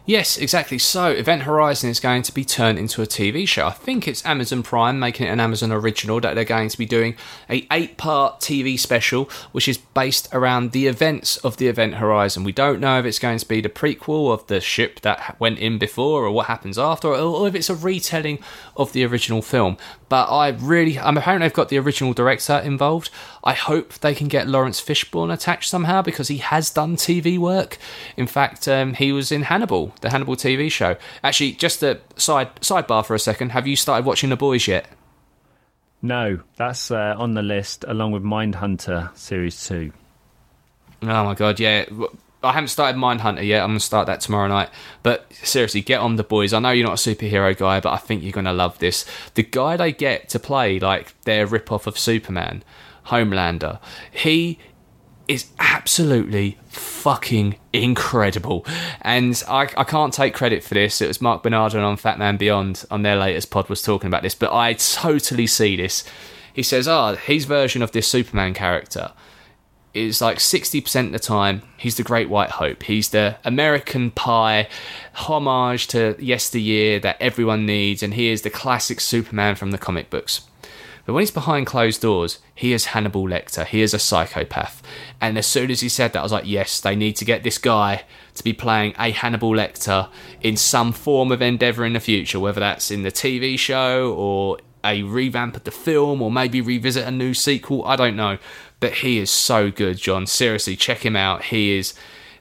Yes, exactly. So, Event Horizon is going to be turned into a TV show. I think it's Amazon Prime making it an Amazon original that they're going to be doing a eight-part TV special, which is based around the events of the Event Horizon. We don't know if it's going to be the prequel of the ship that went in before, or what happens after, or, or if it's a retelling of the original film. But I really, I'm apparently they've got the original director involved. I hope they can get Laurence Fishburne attached somehow because he has done TV work. In fact, um, he was in Hannibal, the Hannibal TV show. Actually, just a side sidebar for a second. Have you started watching The Boys yet? No, that's uh, on the list along with Mindhunter series two. Oh my god, yeah. I haven't started Mindhunter yet. I'm gonna start that tomorrow night. But seriously, get on the boys. I know you're not a superhero guy, but I think you're gonna love this. The guy they get to play like their rip off of Superman, Homelander, he is absolutely fucking incredible. And I, I can't take credit for this. It was Marc Bernardin on Fat Man Beyond on their latest pod was talking about this, but I totally see this. He says, ah, his version of this Superman character is like 60% of the time he's the great white hope. He's the american pie homage to yesteryear that everyone needs and he is the classic superman from the comic books. But when he's behind closed doors he is hannibal lecter. He is a psychopath. And as soon as he said that i was like yes they need to get this guy to be playing a hannibal lecter in some form of endeavor in the future whether that's in the tv show or a revamp of the film or maybe revisit a new sequel. I don't know. But he is so good, John. Seriously, check him out. He is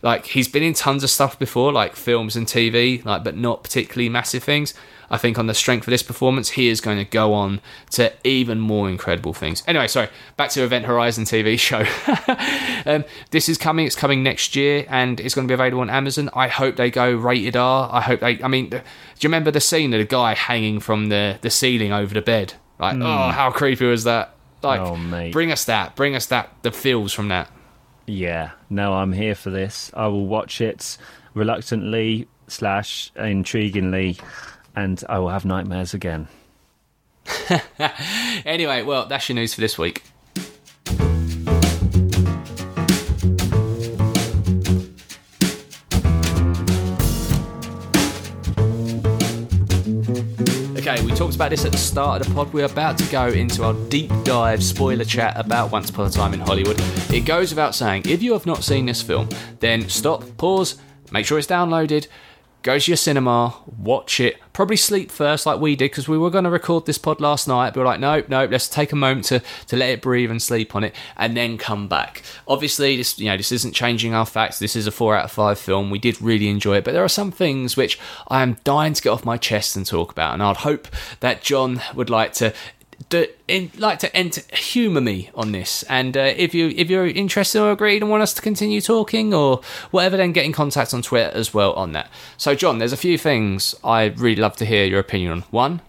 like he's been in tons of stuff before, like films and TV, like but not particularly massive things. I think on the strength of this performance, he is going to go on to even more incredible things. Anyway, sorry, back to Event Horizon TV show. um, this is coming. It's coming next year, and it's going to be available on Amazon. I hope they go rated R. I hope they. I mean, do you remember the scene of the guy hanging from the the ceiling over the bed? Like, oh, how creepy was that? Like, Oh, bring us that. Bring us that. The feels from that. Yeah, no, I'm here for this. I will watch it reluctantly slash intriguingly, and I will have nightmares again. Anyway, well, that's your news for this week. Okay, we talked about this at the start of the pod. We're about to go into our deep dive spoiler chat about Once Upon a Time in Hollywood. It goes without saying, if you have not seen this film, then stop, pause, make sure it's downloaded, go to your cinema, watch it, probably sleep first like we did because we were going to record this pod last night. But we're like, nope, nope, let's take a moment to, to let it breathe and sleep on it and then come back. Obviously, this you know this isn't changing our facts. This is a four out of five film. We did really enjoy it, but there are some things which I am dying to get off my chest and talk about, and I'd hope that John would like to do, in, like to enter, humour me on this. And uh, if you if you're interested or agreed and want us to continue talking or whatever, then get in contact on Twitter as well on that. So, John, there's a few things I'd really love to hear your opinion on. One,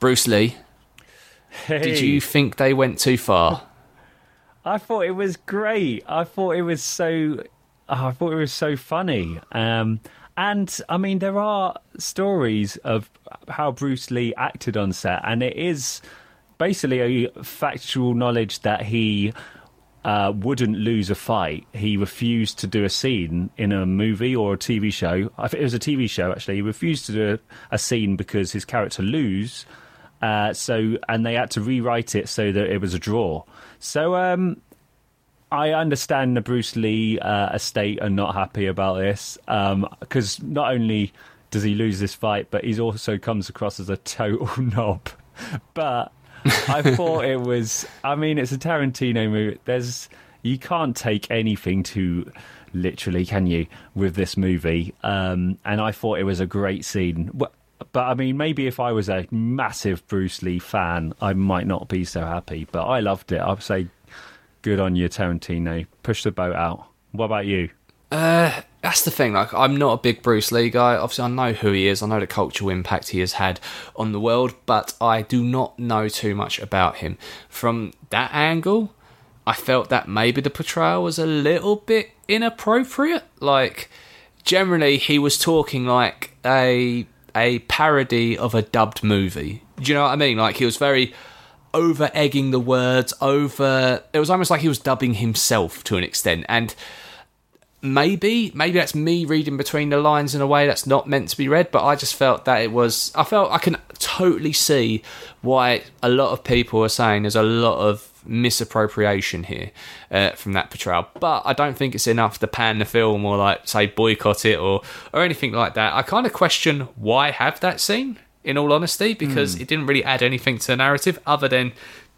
Bruce Lee. Did you think they went too far? I thought it was great. I thought it was so. oh, I thought it was so funny. Um, and I mean, there are stories of how Bruce Lee acted on set, and it is basically a factual knowledge that he uh, wouldn't lose a fight. He refused to do a scene in a movie or a TV show. I think it was a TV show actually. He refused to do a, scene because his character lose. Uh, so and they had to rewrite it so that it was a draw. So um, I understand the Bruce Lee uh, estate are not happy about this because not only does he lose this fight, but he also comes across as a total knob. But I thought it was. I mean, it's a Tarantino movie. There's you can't take anything too literally, can you? With this movie, um, and I thought it was a great scene. Wh- But I mean, maybe if I was a massive Bruce Lee fan, I might not be so happy. But I loved it. I'd say, good on you, Tarantino. Push the boat out. What about you? That's the thing. Like, I'm not a big Bruce Lee guy. Obviously, I know who he is. I know the cultural impact he has had on the world, but I do not know too much about him. From that angle, I felt that maybe the portrayal was a little bit inappropriate. Like, generally, he was talking like a a parody of a dubbed movie. Do you know what I mean? Like, he was very over egging the words. Over, it was almost like he was dubbing himself to an extent, and maybe maybe that's me reading between the lines in a way that's not meant to be read but i just felt that it was i felt i can totally see why a lot of people are saying there's a lot of misappropriation here uh, from that portrayal. But i don't think it's enough to pan the film or like say boycott it or or anything like that. I kind of question why have that scene in all honesty because it didn't really add anything to the narrative other than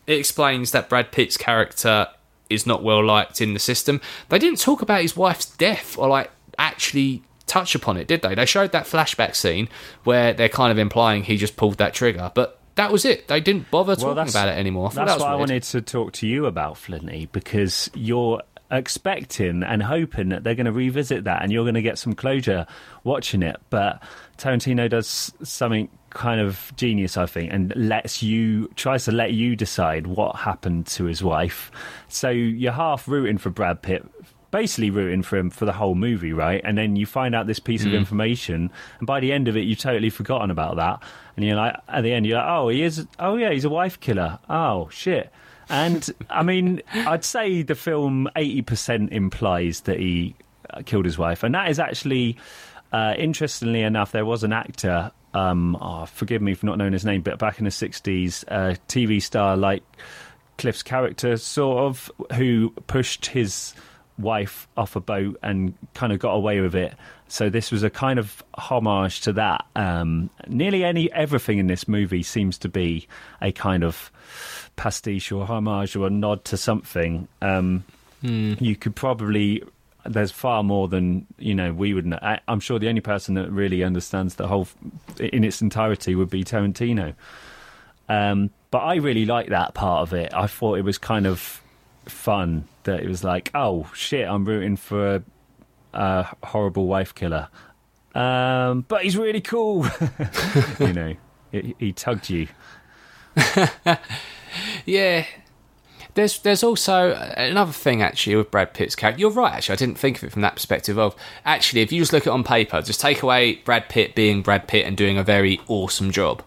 it explains that brad pitt's character is not well liked in the system. They didn't talk about his wife's death or like actually touch upon it, did they? They showed that flashback scene where they're kind of implying he just pulled that trigger, but that was it. They didn't bother talking that's- about it anymore. I That's why I wanted to talk to you about Flinty because you're expecting and hoping that they're going to revisit that and you're going to get some closure watching it. But Tarantino does something kind of genius, I think, and lets you tries to let you decide what happened to his wife. So you're half rooting for Brad Pitt. Basically, rooting for him for the whole movie, right? And then you find out this piece of information, and by the end of it, you've totally forgotten about that. And you're like, at the end, you're like, oh, he is, oh yeah, he's a wife killer. Oh shit. And I mean, I'd say the film 80% implies that he uh, killed his wife. And that is actually, uh, interestingly enough, there was an actor, um, oh, forgive me for not knowing his name, but back in the 60s, a TV star like Cliff's character, sort of, who pushed his wife off a boat and kind of got away with it. So this was a kind of homage to that. Um, nearly any everything in this movie seems to be a kind of pastiche or homage or a nod to something. Um, You could probably. There's far more than you know. We would. Know. I, I'm sure the only person that really understands the whole in its entirety would be Tarantino. Um, but I really like that part of it. I thought it was kind of fun that it was like, oh shit, I'm rooting for a, a horrible wife killer. Um, but he's really cool. you know, he, he tugged you. Yeah. There's there's also uh, another thing actually with Brad Pitt's character. You're right, actually. I didn't think of it from that perspective of actually if you just look at it on paper, just take away Brad Pitt being Brad Pitt and doing a very awesome job.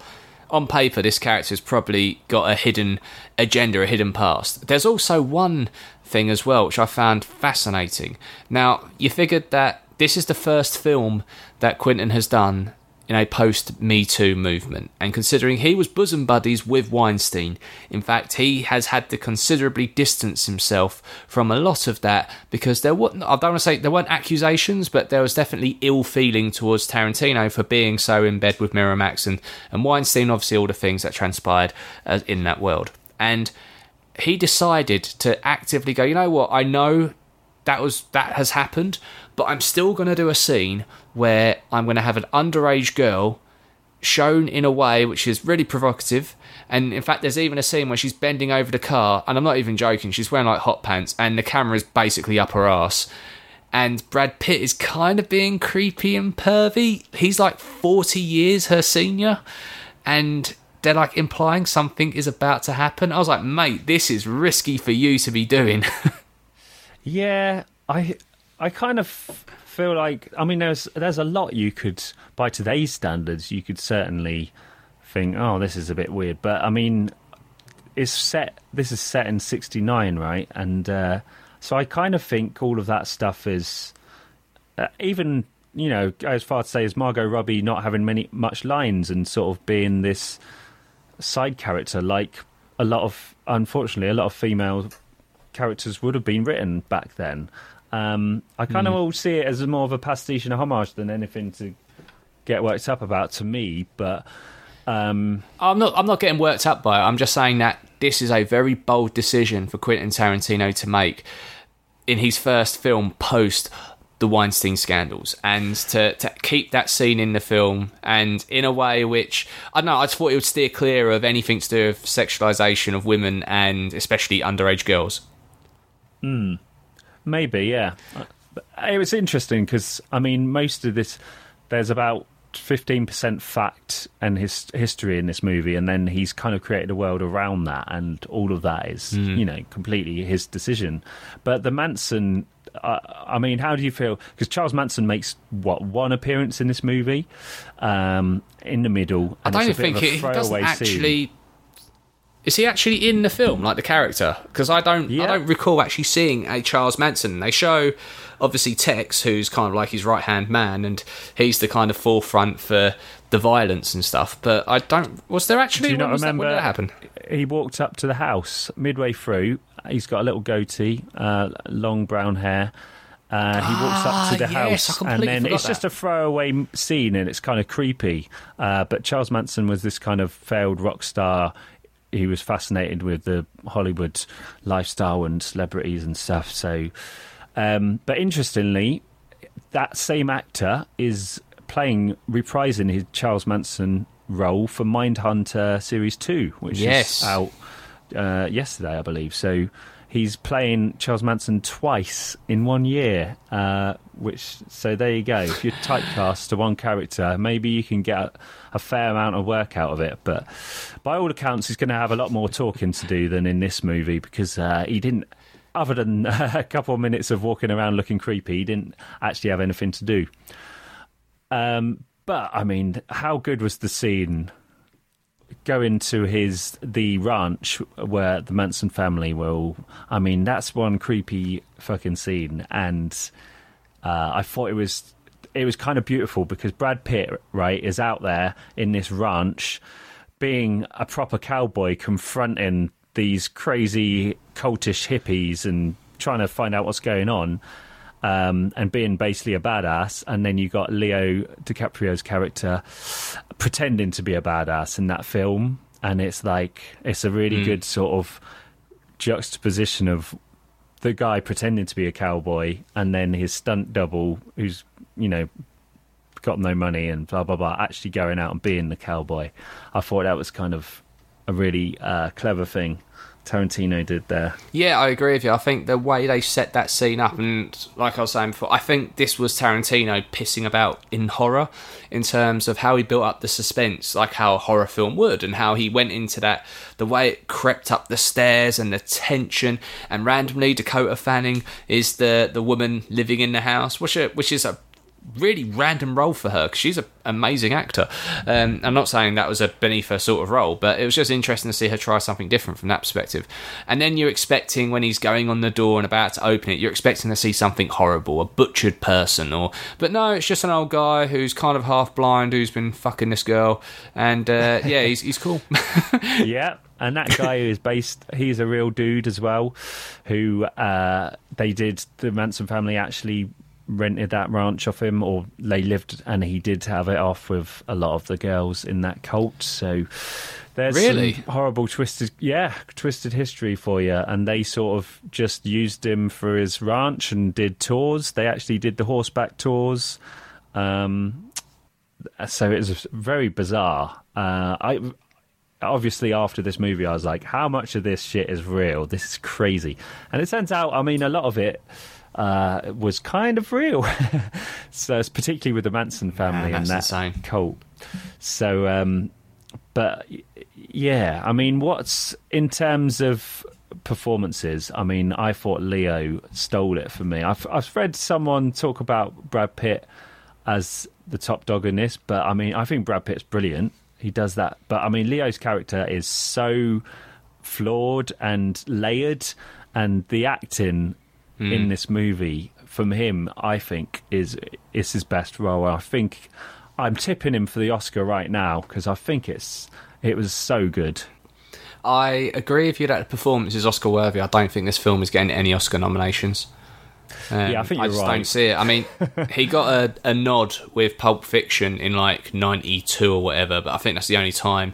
On paper, this character's probably got a hidden agenda, a hidden past. There's also one thing as well which I found fascinating. Now, you figured that this is the first film that Quentin has done in a post Me Too movement. And considering he was bosom buddies with Weinstein, in fact, he has had to considerably distance himself from a lot of that because there weren't, I don't want to say there weren't accusations, but there was definitely ill feeling towards Tarantino for being so in bed with Miramax and, and Weinstein, obviously, all the things that transpired uh, in that world. And he decided to actively go, you know what, I know that was that has happened, but I'm still going to do a scene where I'm going to have an underage girl shown in a way which is really provocative. And in fact, there's even a scene where she's bending over the car, and I'm not even joking. She's wearing like hot pants, and the camera's basically up her ass. And Brad Pitt is kind of being creepy and pervy. He's like 40 years her senior, and they're like implying something is about to happen. I was like, mate, this is risky for you to be doing. Yeah, I I kind of feel like I mean there's there's a lot you could by today's standards you could certainly think oh this is a bit weird but I mean it's set this is set in 69 right and uh, so I kind of think all of that stuff is uh, even you know as far to say as Margot Robbie not having many much lines and sort of being this side character like a lot of unfortunately a lot of female characters would have been written back then. Um, I kind of all see it as more of a pastiche and a homage than anything to get worked up about to me. But um, I'm not. I'm not getting worked up by it. I'm just saying that this is a very bold decision for Quentin Tarantino to make in his first film post the Weinstein scandals, and to, to keep that scene in the film, and in a way which I don't know. I just thought it would steer clear of anything to do with sexualization of women and especially underage girls. Maybe, yeah. It was interesting because I mean, most of this there's about. 15% fact and his history in this movie and then he's kind of created a world around that and all of that is you know completely his decision but the manson uh, i mean how do you feel because charles manson makes what one appearance in this movie um in the middle I and don't it's a bit think a he, doesn't throwaway scene. Is he actually in the film, like the character? Because I don't, I don't recall actually seeing a Charles Manson. They show obviously Tex, who's kind of like his right hand man, and he's the kind of forefront for the violence and stuff. But I don't. Was there actually? Do you not that- remember? did that happen? He walked up to the house midway through. He's got a little goatee, uh, long brown hair. Uh, he walks up to the Ah, yes, house, and then it's just a throwaway scene, and it's kind of creepy. Uh, but Charles Manson was this kind of failed rock star. He was fascinated with the Hollywood lifestyle and celebrities and stuff. So, um, but interestingly, that same actor is playing reprising his Charles Manson role for Mindhunter Series Two, which Yes. is out uh, yesterday, I believe. So he's playing Charles Manson twice in one year. Uh, which so there you go. If you're typecast to one character, maybe you can get a, a fair amount of work out of it. But by all accounts, he's going to have a lot more talking to do than in this movie because uh, he didn't. Other than a couple of minutes of walking around looking creepy, he didn't actually have anything to do. Um, but I mean, how good was the scene going to his the ranch where the Manson family will. I mean, that's one creepy fucking scene, and uh, I thought it was it was kind of beautiful because Brad Pitt, right, is out there in this ranch, being a proper cowboy, confronting these crazy cultish hippies and trying to find out what's going on um, and being basically a badass. And then you got Leo DiCaprio's character pretending to be a badass in that film, and it's like it's a really good sort of juxtaposition of the guy pretending to be a cowboy and then his stunt double, who's you know got no money and blah blah blah, actually going out and being the cowboy. I thought that was kind of a really uh, clever thing Tarantino did there. Yeah, I agree with you. I think the way they set that scene up, and like I was saying before, I think this was Tarantino pissing about in horror in terms of how he built up the suspense, like how a horror film would, and how he went into that, the way it crept up the stairs and the tension, and randomly Dakota Fanning is the the woman living in the house, which are, which is a really random role for her because she's an amazing actor. Um, I'm not saying that was a beneath her sort of role, but it was just interesting to see her try something different from that perspective. And then you're expecting when he's going on the door and about to open it, you're expecting to see something horrible, a butchered person, or but no, it's just an old guy who's kind of half blind who's been fucking this girl, and uh, yeah, he's he's cool. yeah. And that guy is based, he's a real dude as well, who uh, they did, the Manson family actually rented that ranch off him, or they lived, and he did have it off with a lot of the girls in that cult. So there's Really? horrible twisted, yeah, twisted history for you. And they sort of just used him for his ranch and did tours. They actually did the horseback tours. Um, so it was very bizarre. Uh, I obviously after this movie, I was like, how much of this shit is real? This is crazy. And it turns out, I mean, a lot of it uh, was kind of real. so it's particularly with the Manson family Man, and that's that insane. cult. So, um, but yeah, I mean, what's in terms of performances? I mean, I thought Leo stole it for me. I've I've read someone talk about Brad Pitt as the top dog in this, but I mean, I think Brad Pitt's brilliant. He does that, but I mean, Leo's character is so flawed and layered, and the acting in this movie from him, I think, is is his best role. I think I'm tipping him for the Oscar right now because I think it's it was so good. I agree with you that the performance is Oscar worthy. I don't think this film is getting any Oscar nominations. Um, Yeah, I think you're just right. don't see it. I mean, he got a, a nod with Pulp Fiction in like '92 or whatever, but I think that's the only time.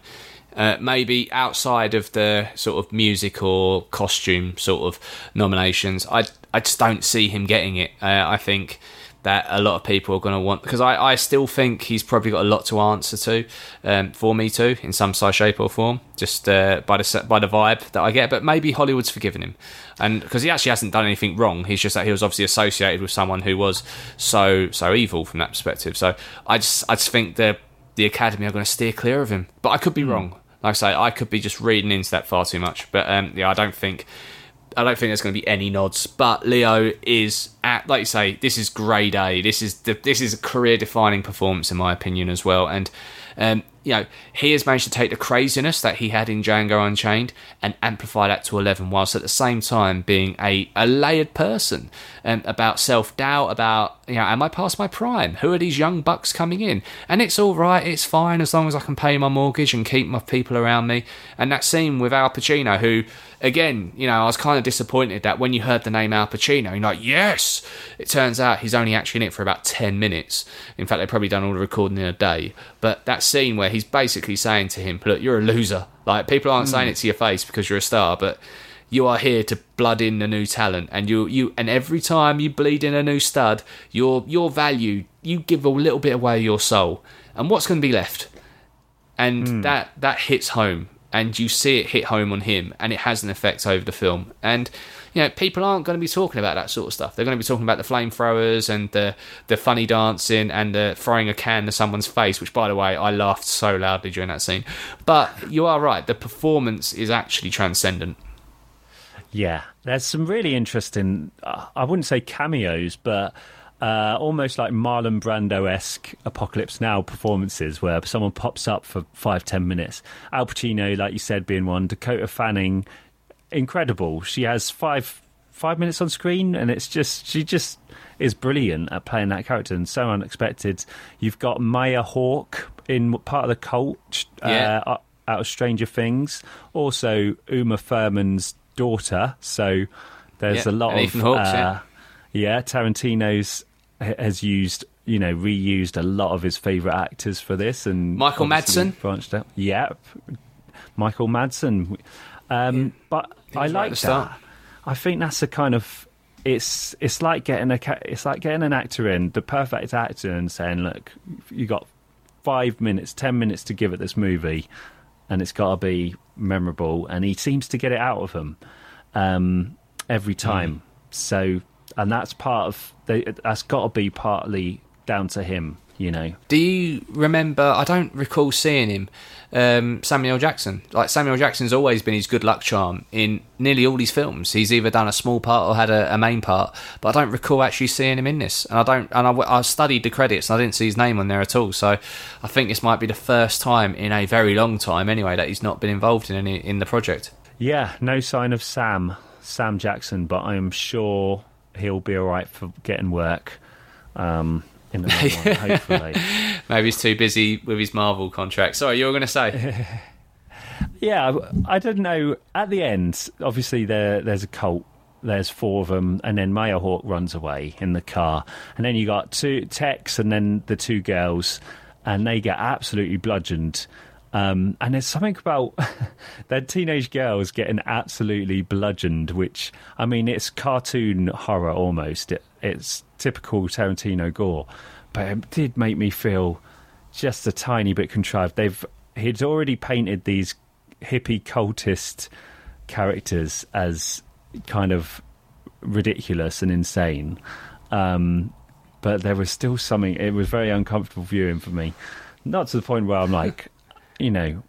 Uh, maybe outside of the sort of music or costume sort of nominations, I I just don't see him getting it. Uh, I think that a lot of people are going to want because I, I still think he's probably got a lot to answer to um, for me too in some size shape or form just uh, by the by the vibe that I get but maybe Hollywood's forgiven him. And because he actually hasn't done anything wrong he's just that he was obviously associated with someone who was so so evil from that perspective. So I just I just think the the Academy are going to steer clear of him but I could be wrong like I say I could be just reading into that far too much but um, yeah I don't think I don't think there's going to be any nods. But Leo is at, like you say, this is grade A. This is the, this is a career defining performance in my opinion as well. And um, you know, he has managed to take the craziness that he had in Django Unchained and amplify that to eleven, whilst at the same time being a, a layered person um, about self doubt, about you know, am I past my prime? Who are these young bucks coming in? And it's all right, it's fine as long as I can pay my mortgage and keep my people around me. And that scene with Al Pacino, who again, you know, I was kind of disappointed that when you heard the name Al Pacino, you're like, yes. It turns out he's only actually in it for about ten minutes. In fact, they've probably done all the recording in a day. But that scene where he's basically saying to him, "Look, you're a loser." Like people aren't saying hmm. it to your face because you're a star, but you are here to blood in a new talent, and you you and every time you bleed in a new stud, your your value, you give a little bit away of your soul, and what's going to be left? and hmm. that that hits home. And you see it hit home on him and it has an effect over the film. And you know people aren't going to be talking about that sort of stuff they're going to be talking about the flamethrowers and the the funny dancing and the throwing a can to someone's face which by the way I laughed so loudly during that scene but you are right the performance is actually transcendent Yeah, there's some really interesting. Uh, I wouldn't say cameos, but uh, almost like Marlon Brando esque Apocalypse Now performances, where someone pops up for five ten minutes. Al Pacino, like you said, being one. Dakota Fanning, incredible. She has five five minutes on screen, and it's just she just is brilliant at playing that character and so unexpected. You've got Maya Hawke in part of the cult. Yeah. Uh, out of Stranger Things. Also, Uma Thurman's daughter. So there's Yeah, a lot of Hawke's, uh, yeah. yeah. Tarantino's has used you know reused a lot of his favorite actors for this, and Michael Madsen? branched out. Yep, Michael Madsen. Um, But I was right like that. I think that's a kind of it's it's like getting a it's like getting an actor in the perfect actor and saying, look, you got five minutes, ten minutes to give at this movie, and it's got to be memorable. And he seems to get it out of him um, every time. So, and that's part of the, that's got to be partly down to him. You know. Do you remember? I don't recall seeing him. Um, Samuel Jackson. Like Samuel L. Jackson's always been his good luck charm in nearly all his films. He's either done a small part or had a, a main part, but I don't recall actually seeing him in this. And I don't. And I, I studied the credits and I didn't see his name on there at all. So I think this might be the first time in a very long time, anyway, that he's not been involved in any in the project. Yeah, no sign of Sam, Sam Jackson, but I'm sure he'll be all right for getting work um, in the long run, hopefully. Maybe he's too busy with his Marvel contract. Sorry, you were going to say. Yeah, I I don't know. At the end, obviously there there's a cult. There's four of them, and then Maya Hawke runs away in the car, and then you got two Tex, and then the two girls, and they get absolutely bludgeoned. Um, and there's something about the teenage girls getting absolutely bludgeoned, which I mean, it's cartoon horror almost. It, it's typical Tarantino gore, but it did make me feel just a tiny bit contrived. They've he'd already painted these hippie cultist characters as kind of ridiculous and insane. Um, but there was still something. It was very uncomfortable viewing for me. Not to the point where I'm like, you know,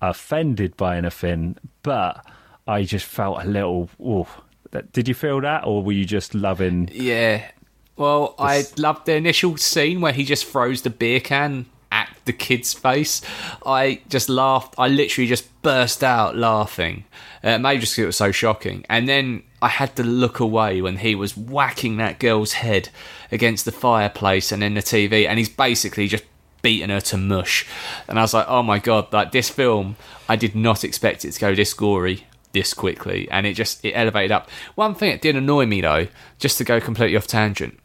offended by anything, but I just felt a little. Ooh, that, did you feel that, or were you just loving? Yeah. Well, I loved the initial scene where he just throws the beer can at the kid's face. I just laughed. I literally just burst out laughing. Uh, maybe just because it was so shocking. And then I had to look away when he was whacking that girl's head against the fireplace and then the TV, and he's basically just beaten her to mush. And I was like, oh my god, like this film, I did not expect it to go this gory this quickly and it just it elevated up one thing that did annoy me though just to go completely off tangent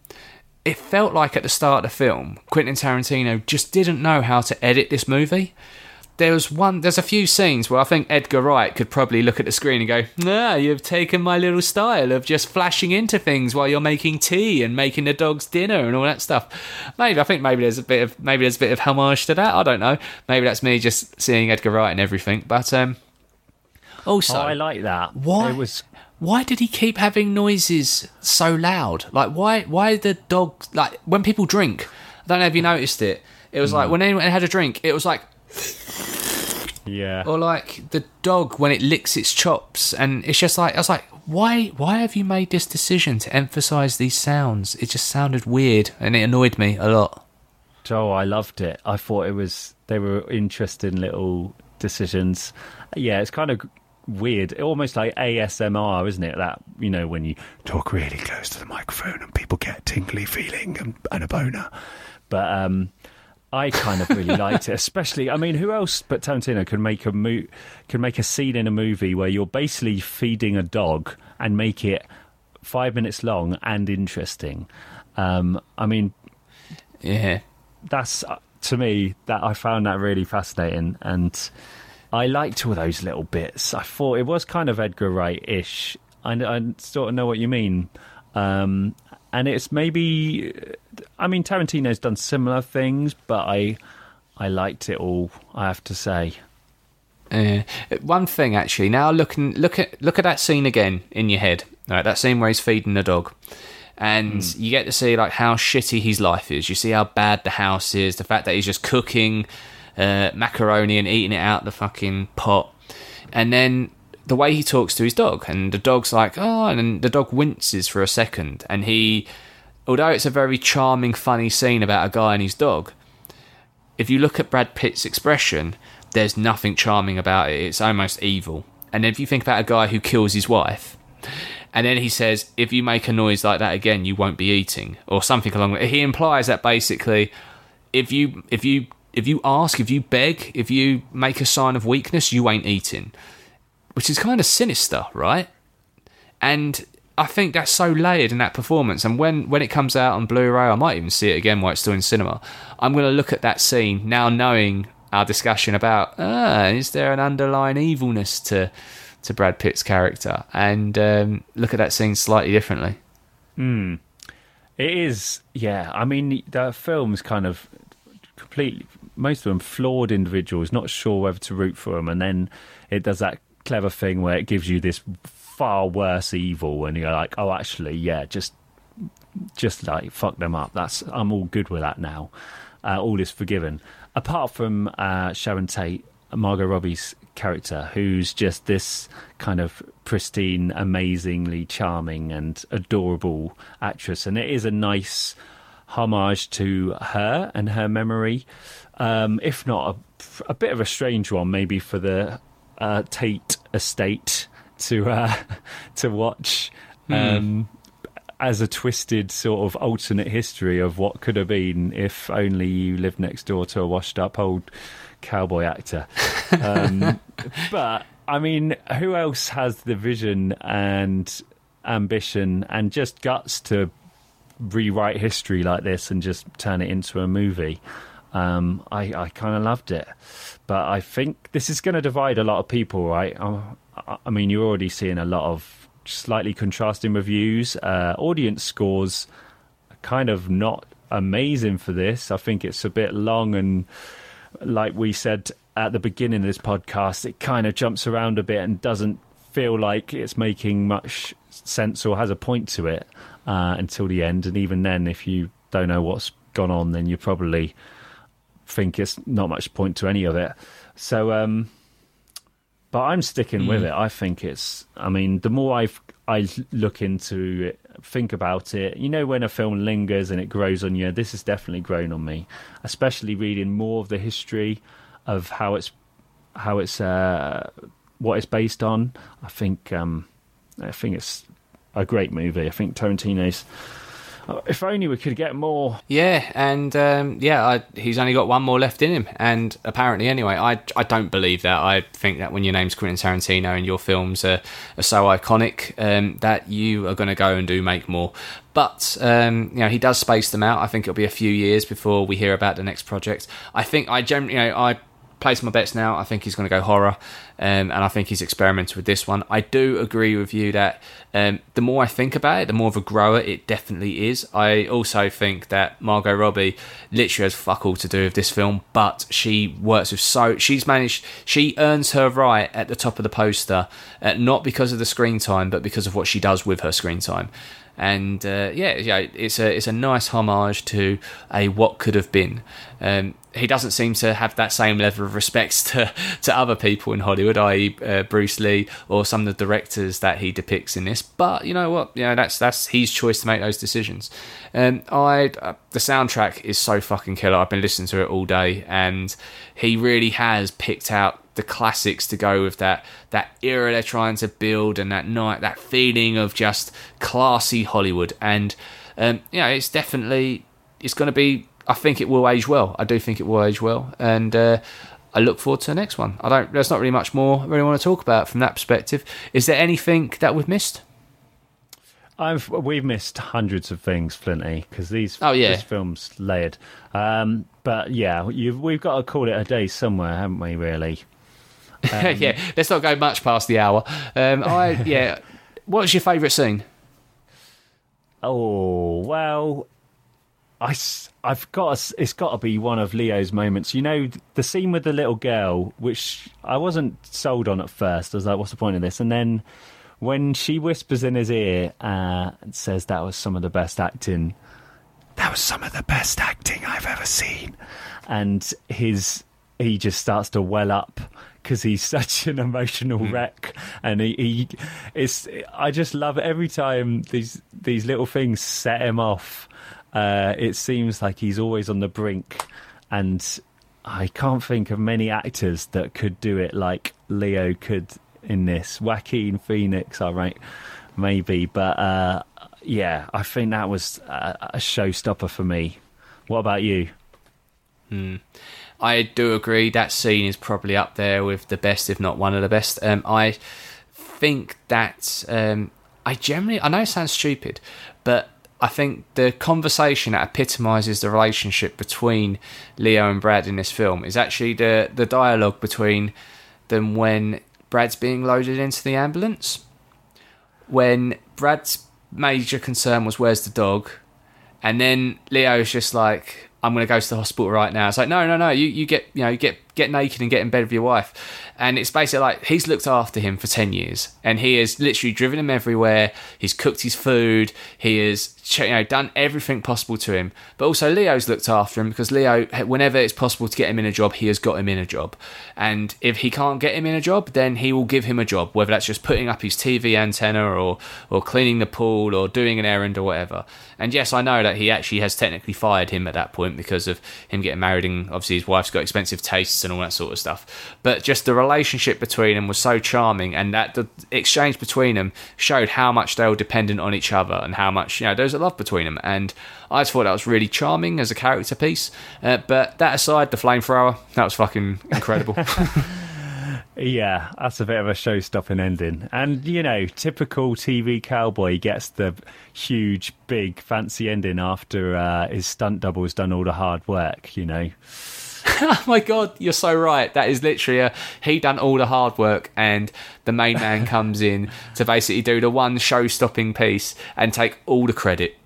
it felt like at the start of the film, Quentin Tarantino just didn't know how to edit this movie. There was one, there's a few scenes where I think Edgar Wright could probably look at the screen and go, "Ah, you've taken my little style of just flashing into things while you're making tea and making the dog's dinner and all that stuff." Maybe I think maybe there's a bit of maybe there's a bit of homage to that. I don't know. Maybe that's me just seeing Edgar Wright and everything. But um, also, oh, I like that. why It was why did he keep having noises so loud? Like why why the dog like when people drink? I don't know if you noticed it. It was like hmm. when anyone had a drink, it was like yeah. or like the dog when it licks its chops and it's just like I was like why why have you made this decision to emphasize these sounds? It just sounded weird and it annoyed me a lot. Joe, I loved it. I thought it was they were interesting little decisions. Yeah, it's kind of weird, almost like ASMR, isn't it? That you know when you talk really close to the microphone and people get a tingly feeling and, and a boner. But um, I kind of really liked it, especially. I mean, who else but Tarantino can make a mo- can make a scene in a movie where you're basically feeding a dog and make it five minutes long and interesting? Um, I mean, Yeah. that's uh, to me that I found that really fascinating, and I liked all those little bits. I thought it was kind of Edgar Wright-ish. I, I sort of know what you mean, um, and it's maybe. I mean, Tarantino's done similar things, but I I liked it all. I have to say. Uh, one thing actually, now looking look at look at that scene again in your head. Right, that scene where he's feeding the dog. And you get to see like how shitty his life is. You see how bad the house is, the fact that he's just cooking uh, macaroni and eating it out the fucking pot. And then the way he talks to his dog, and the dog's like, oh, and the dog winces for a second. And he, although it's a very charming, funny scene about a guy and his dog, if you look at Brad Pitt's expression, there's nothing charming about it. It's almost evil. And if you think about a guy who kills his wife, and then he says, if you make a noise like that again, you won't be eating, or something along. He implies that basically, if you if you if you ask, if you beg, if you make a sign of weakness, you ain't eating, which is kind of sinister, right? And I think that's so layered in that performance. And when, when it comes out on Blu-ray, I might even see it again while it's still in cinema. I'm going to look at that scene now, knowing our discussion about ah, is there an underlying evilness to to Brad Pitt's character, and um, look at that scene slightly differently. It is, yeah. I mean, the film's kind of completely, most of them flawed individuals, not sure whether to root for them, and then it does that clever thing where it gives you this far worse evil, and you're like, oh, actually, yeah, just, just like fuck them up. That's I'm all good with that now. uh, all is forgiven. Apart from uh, Sharon Tate, Margot Robbie's character, who's just this kind of pristine, amazingly charming and adorable actress, and it is a nice homage to her and her memory, um, if not a, a bit of a strange one, maybe for the uh, Tate estate to uh, to watch. Um, as a twisted sort of alternate history of what could have been if only you lived next door to a washed up old cowboy actor. Um, but I mean, who else has the vision and ambition and just guts to rewrite history like this and just turn it into a movie? Um, I, I kind of loved it, but I think this is going to divide a lot of people, right? I, I mean, you're already seeing a lot of slightly contrasting reviews. Uh, audience scores kind of not amazing for this. I think it's a bit long and, like we said at the beginning of this podcast, it kind of jumps around a bit and doesn't feel like it's making much sense or has a point to it uh, until the end. And even then, if you don't know what's gone on, then you're probably think it's not much point to any of it. So, um, but I'm sticking with it. I think it's. I mean, the more I I look into it, think about it. You know, when a film lingers and it grows on you, this has definitely grown on me. Especially reading more of the history of how it's how it's uh, what it's based on. I think um, I think it's a great movie. I think Tarantino's. If only we could get more. Yeah, and um, yeah, I, he's only got one more left in him, and apparently, anyway, I I don't believe that. I think that when your name's Quentin Tarantino and your films are, are so iconic, um, that you are going to go and do make more. But um, you know, he does space them out. I think it'll be a few years before we hear about the next project. I think I generally, you know, I place my bets now. I think he's going to go horror, um, and I think he's experimented with this one. I do agree with you that um, the more I think about it, the more of a grower it definitely is. I also think that Margot Robbie literally has fuck all to do with this film, but she works with so she's managed. She earns her right at the top of the poster, uh, not because of the screen time, but because of what she does with her screen time and uh, yeah, yeah, it's a it's a nice homage to a what could have been. Um, he doesn't seem to have that same level of respect to, to other people in Hollywood, i.e., uh, Bruce Lee or some of the directors that he depicts in this. But you know what? You know that's that's his choice to make those decisions. Um, I uh, the soundtrack is so fucking killer. I've been listening to it all day, and he really has picked out the classics to go with that that era they're trying to build and that night that feeling of just classy Hollywood and um, you know it's definitely it's going to be I think it will age well I do think it will age well and uh, I look forward to the next one I don't there's not really much more I really want to talk about from that perspective is there anything that we've missed I've we've missed hundreds of things, Flinty, because these Oh, yeah. this film's layered. Um, but yeah, you've, we've got to call it a day somewhere, haven't we? Really? yeah let's not go much past the hour um, I yeah what's your favourite scene Oh well, I I've got to, it's got to be one of Leo's moments. You know the scene with the little girl, which I wasn't sold on at first. I was like, "What's the point of this?" And then when she whispers in his ear uh, and says, "That was some of the best acting." That was some of the best acting I've ever seen, and his he just starts to well up because he's such an emotional wreck, and he, he it's I just love it every time these these little things set him off. Uh, it seems like he's always on the brink, and I can't think of many actors that could do it like Leo could in this. Joaquin Phoenix, I all right, maybe, but uh, yeah, I think that was a, a showstopper for me. What about you? I do agree that scene is probably up there with the best, if not one of the best. Um, I think that um, I generally, I know it sounds stupid, but I think the conversation that epitomises the relationship between Leo and Brad in this film is actually the the dialogue between them when Brad's being loaded into the ambulance. When Brad's major concern was where's the dog, and then Leo's just like, I'm going to go to the hospital right now. It's like, no, no, no, you, you get, you know, you get get naked and get in bed with your wife. And it's basically like he's looked after him for 10 years and he has literally driven him everywhere. He's cooked his food. He has you know, done everything possible to him. But also, Leo's looked after him because Leo, whenever it's possible to get him in a job, he has got him in a job. And if he can't get him in a job, then he will give him a job, whether that's just putting up his TV antenna or, or cleaning the pool or doing an errand or whatever. And yes, I know that he actually has technically fired him at that point because of him getting married and obviously his wife's got expensive tastes and all that sort of stuff. But just the relationship between them was so charming and that the exchange between them showed how much they were dependent on each other and how much, you know, there was a love between them. And I just thought that was really charming as a character piece. Uh, but that aside, the flamethrower, that was fucking incredible. Yeah, that's a bit of a show stopping ending. And, you know, typical TV cowboy gets the huge, big, fancy ending after uh, his stunt double has done all the hard work, you know. oh my god, you're so right. That is literally a he done all the hard work and the main man comes in to basically do the one show stopping piece and take all the credit.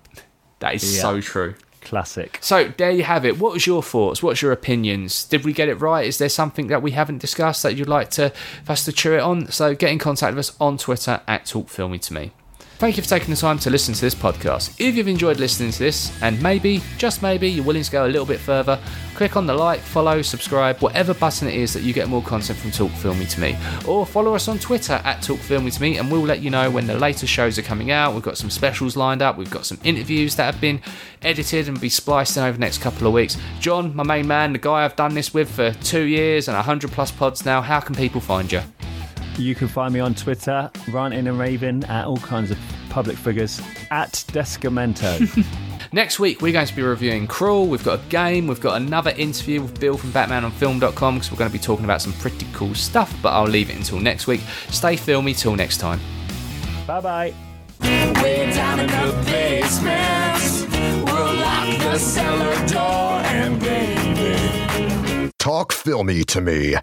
That is Yeah. so true. Classic. So there you have it. What was your thoughts? What's your opinions? Did we get it right? Is there something that we haven't discussed that you'd like to for us to chew it on? So get in contact with us on Twitter at Talk Filmy to Me. Thank you for taking the time to listen to this podcast. If you've enjoyed listening to this, and maybe, just maybe, you're willing to go a little bit further, click on the like, follow, subscribe, whatever button it is that you get more content from Talk Filmy to Me. Or follow us on Twitter at Talk Filmy to Me, and we'll let you know when the latest shows are coming out. We've got some specials lined up, we've got some interviews that have been edited and be spliced in over the next couple of weeks. John, my main man, the guy I've done this with for two years and 100 plus pods now, how can people find you? You can find me on Twitter, ranting and raving at all kinds of public figures at Descamento. Next week, we're going to be reviewing Crawl. We've got a game. We've got another interview with Bill from BatmanOnFilm.com because we're going to be talking about some pretty cool stuff. But I'll leave it until next week. Stay filmy till next time. bye bye. Way down in the basement, we'll lock the cellar door and baby. Talk filmy to me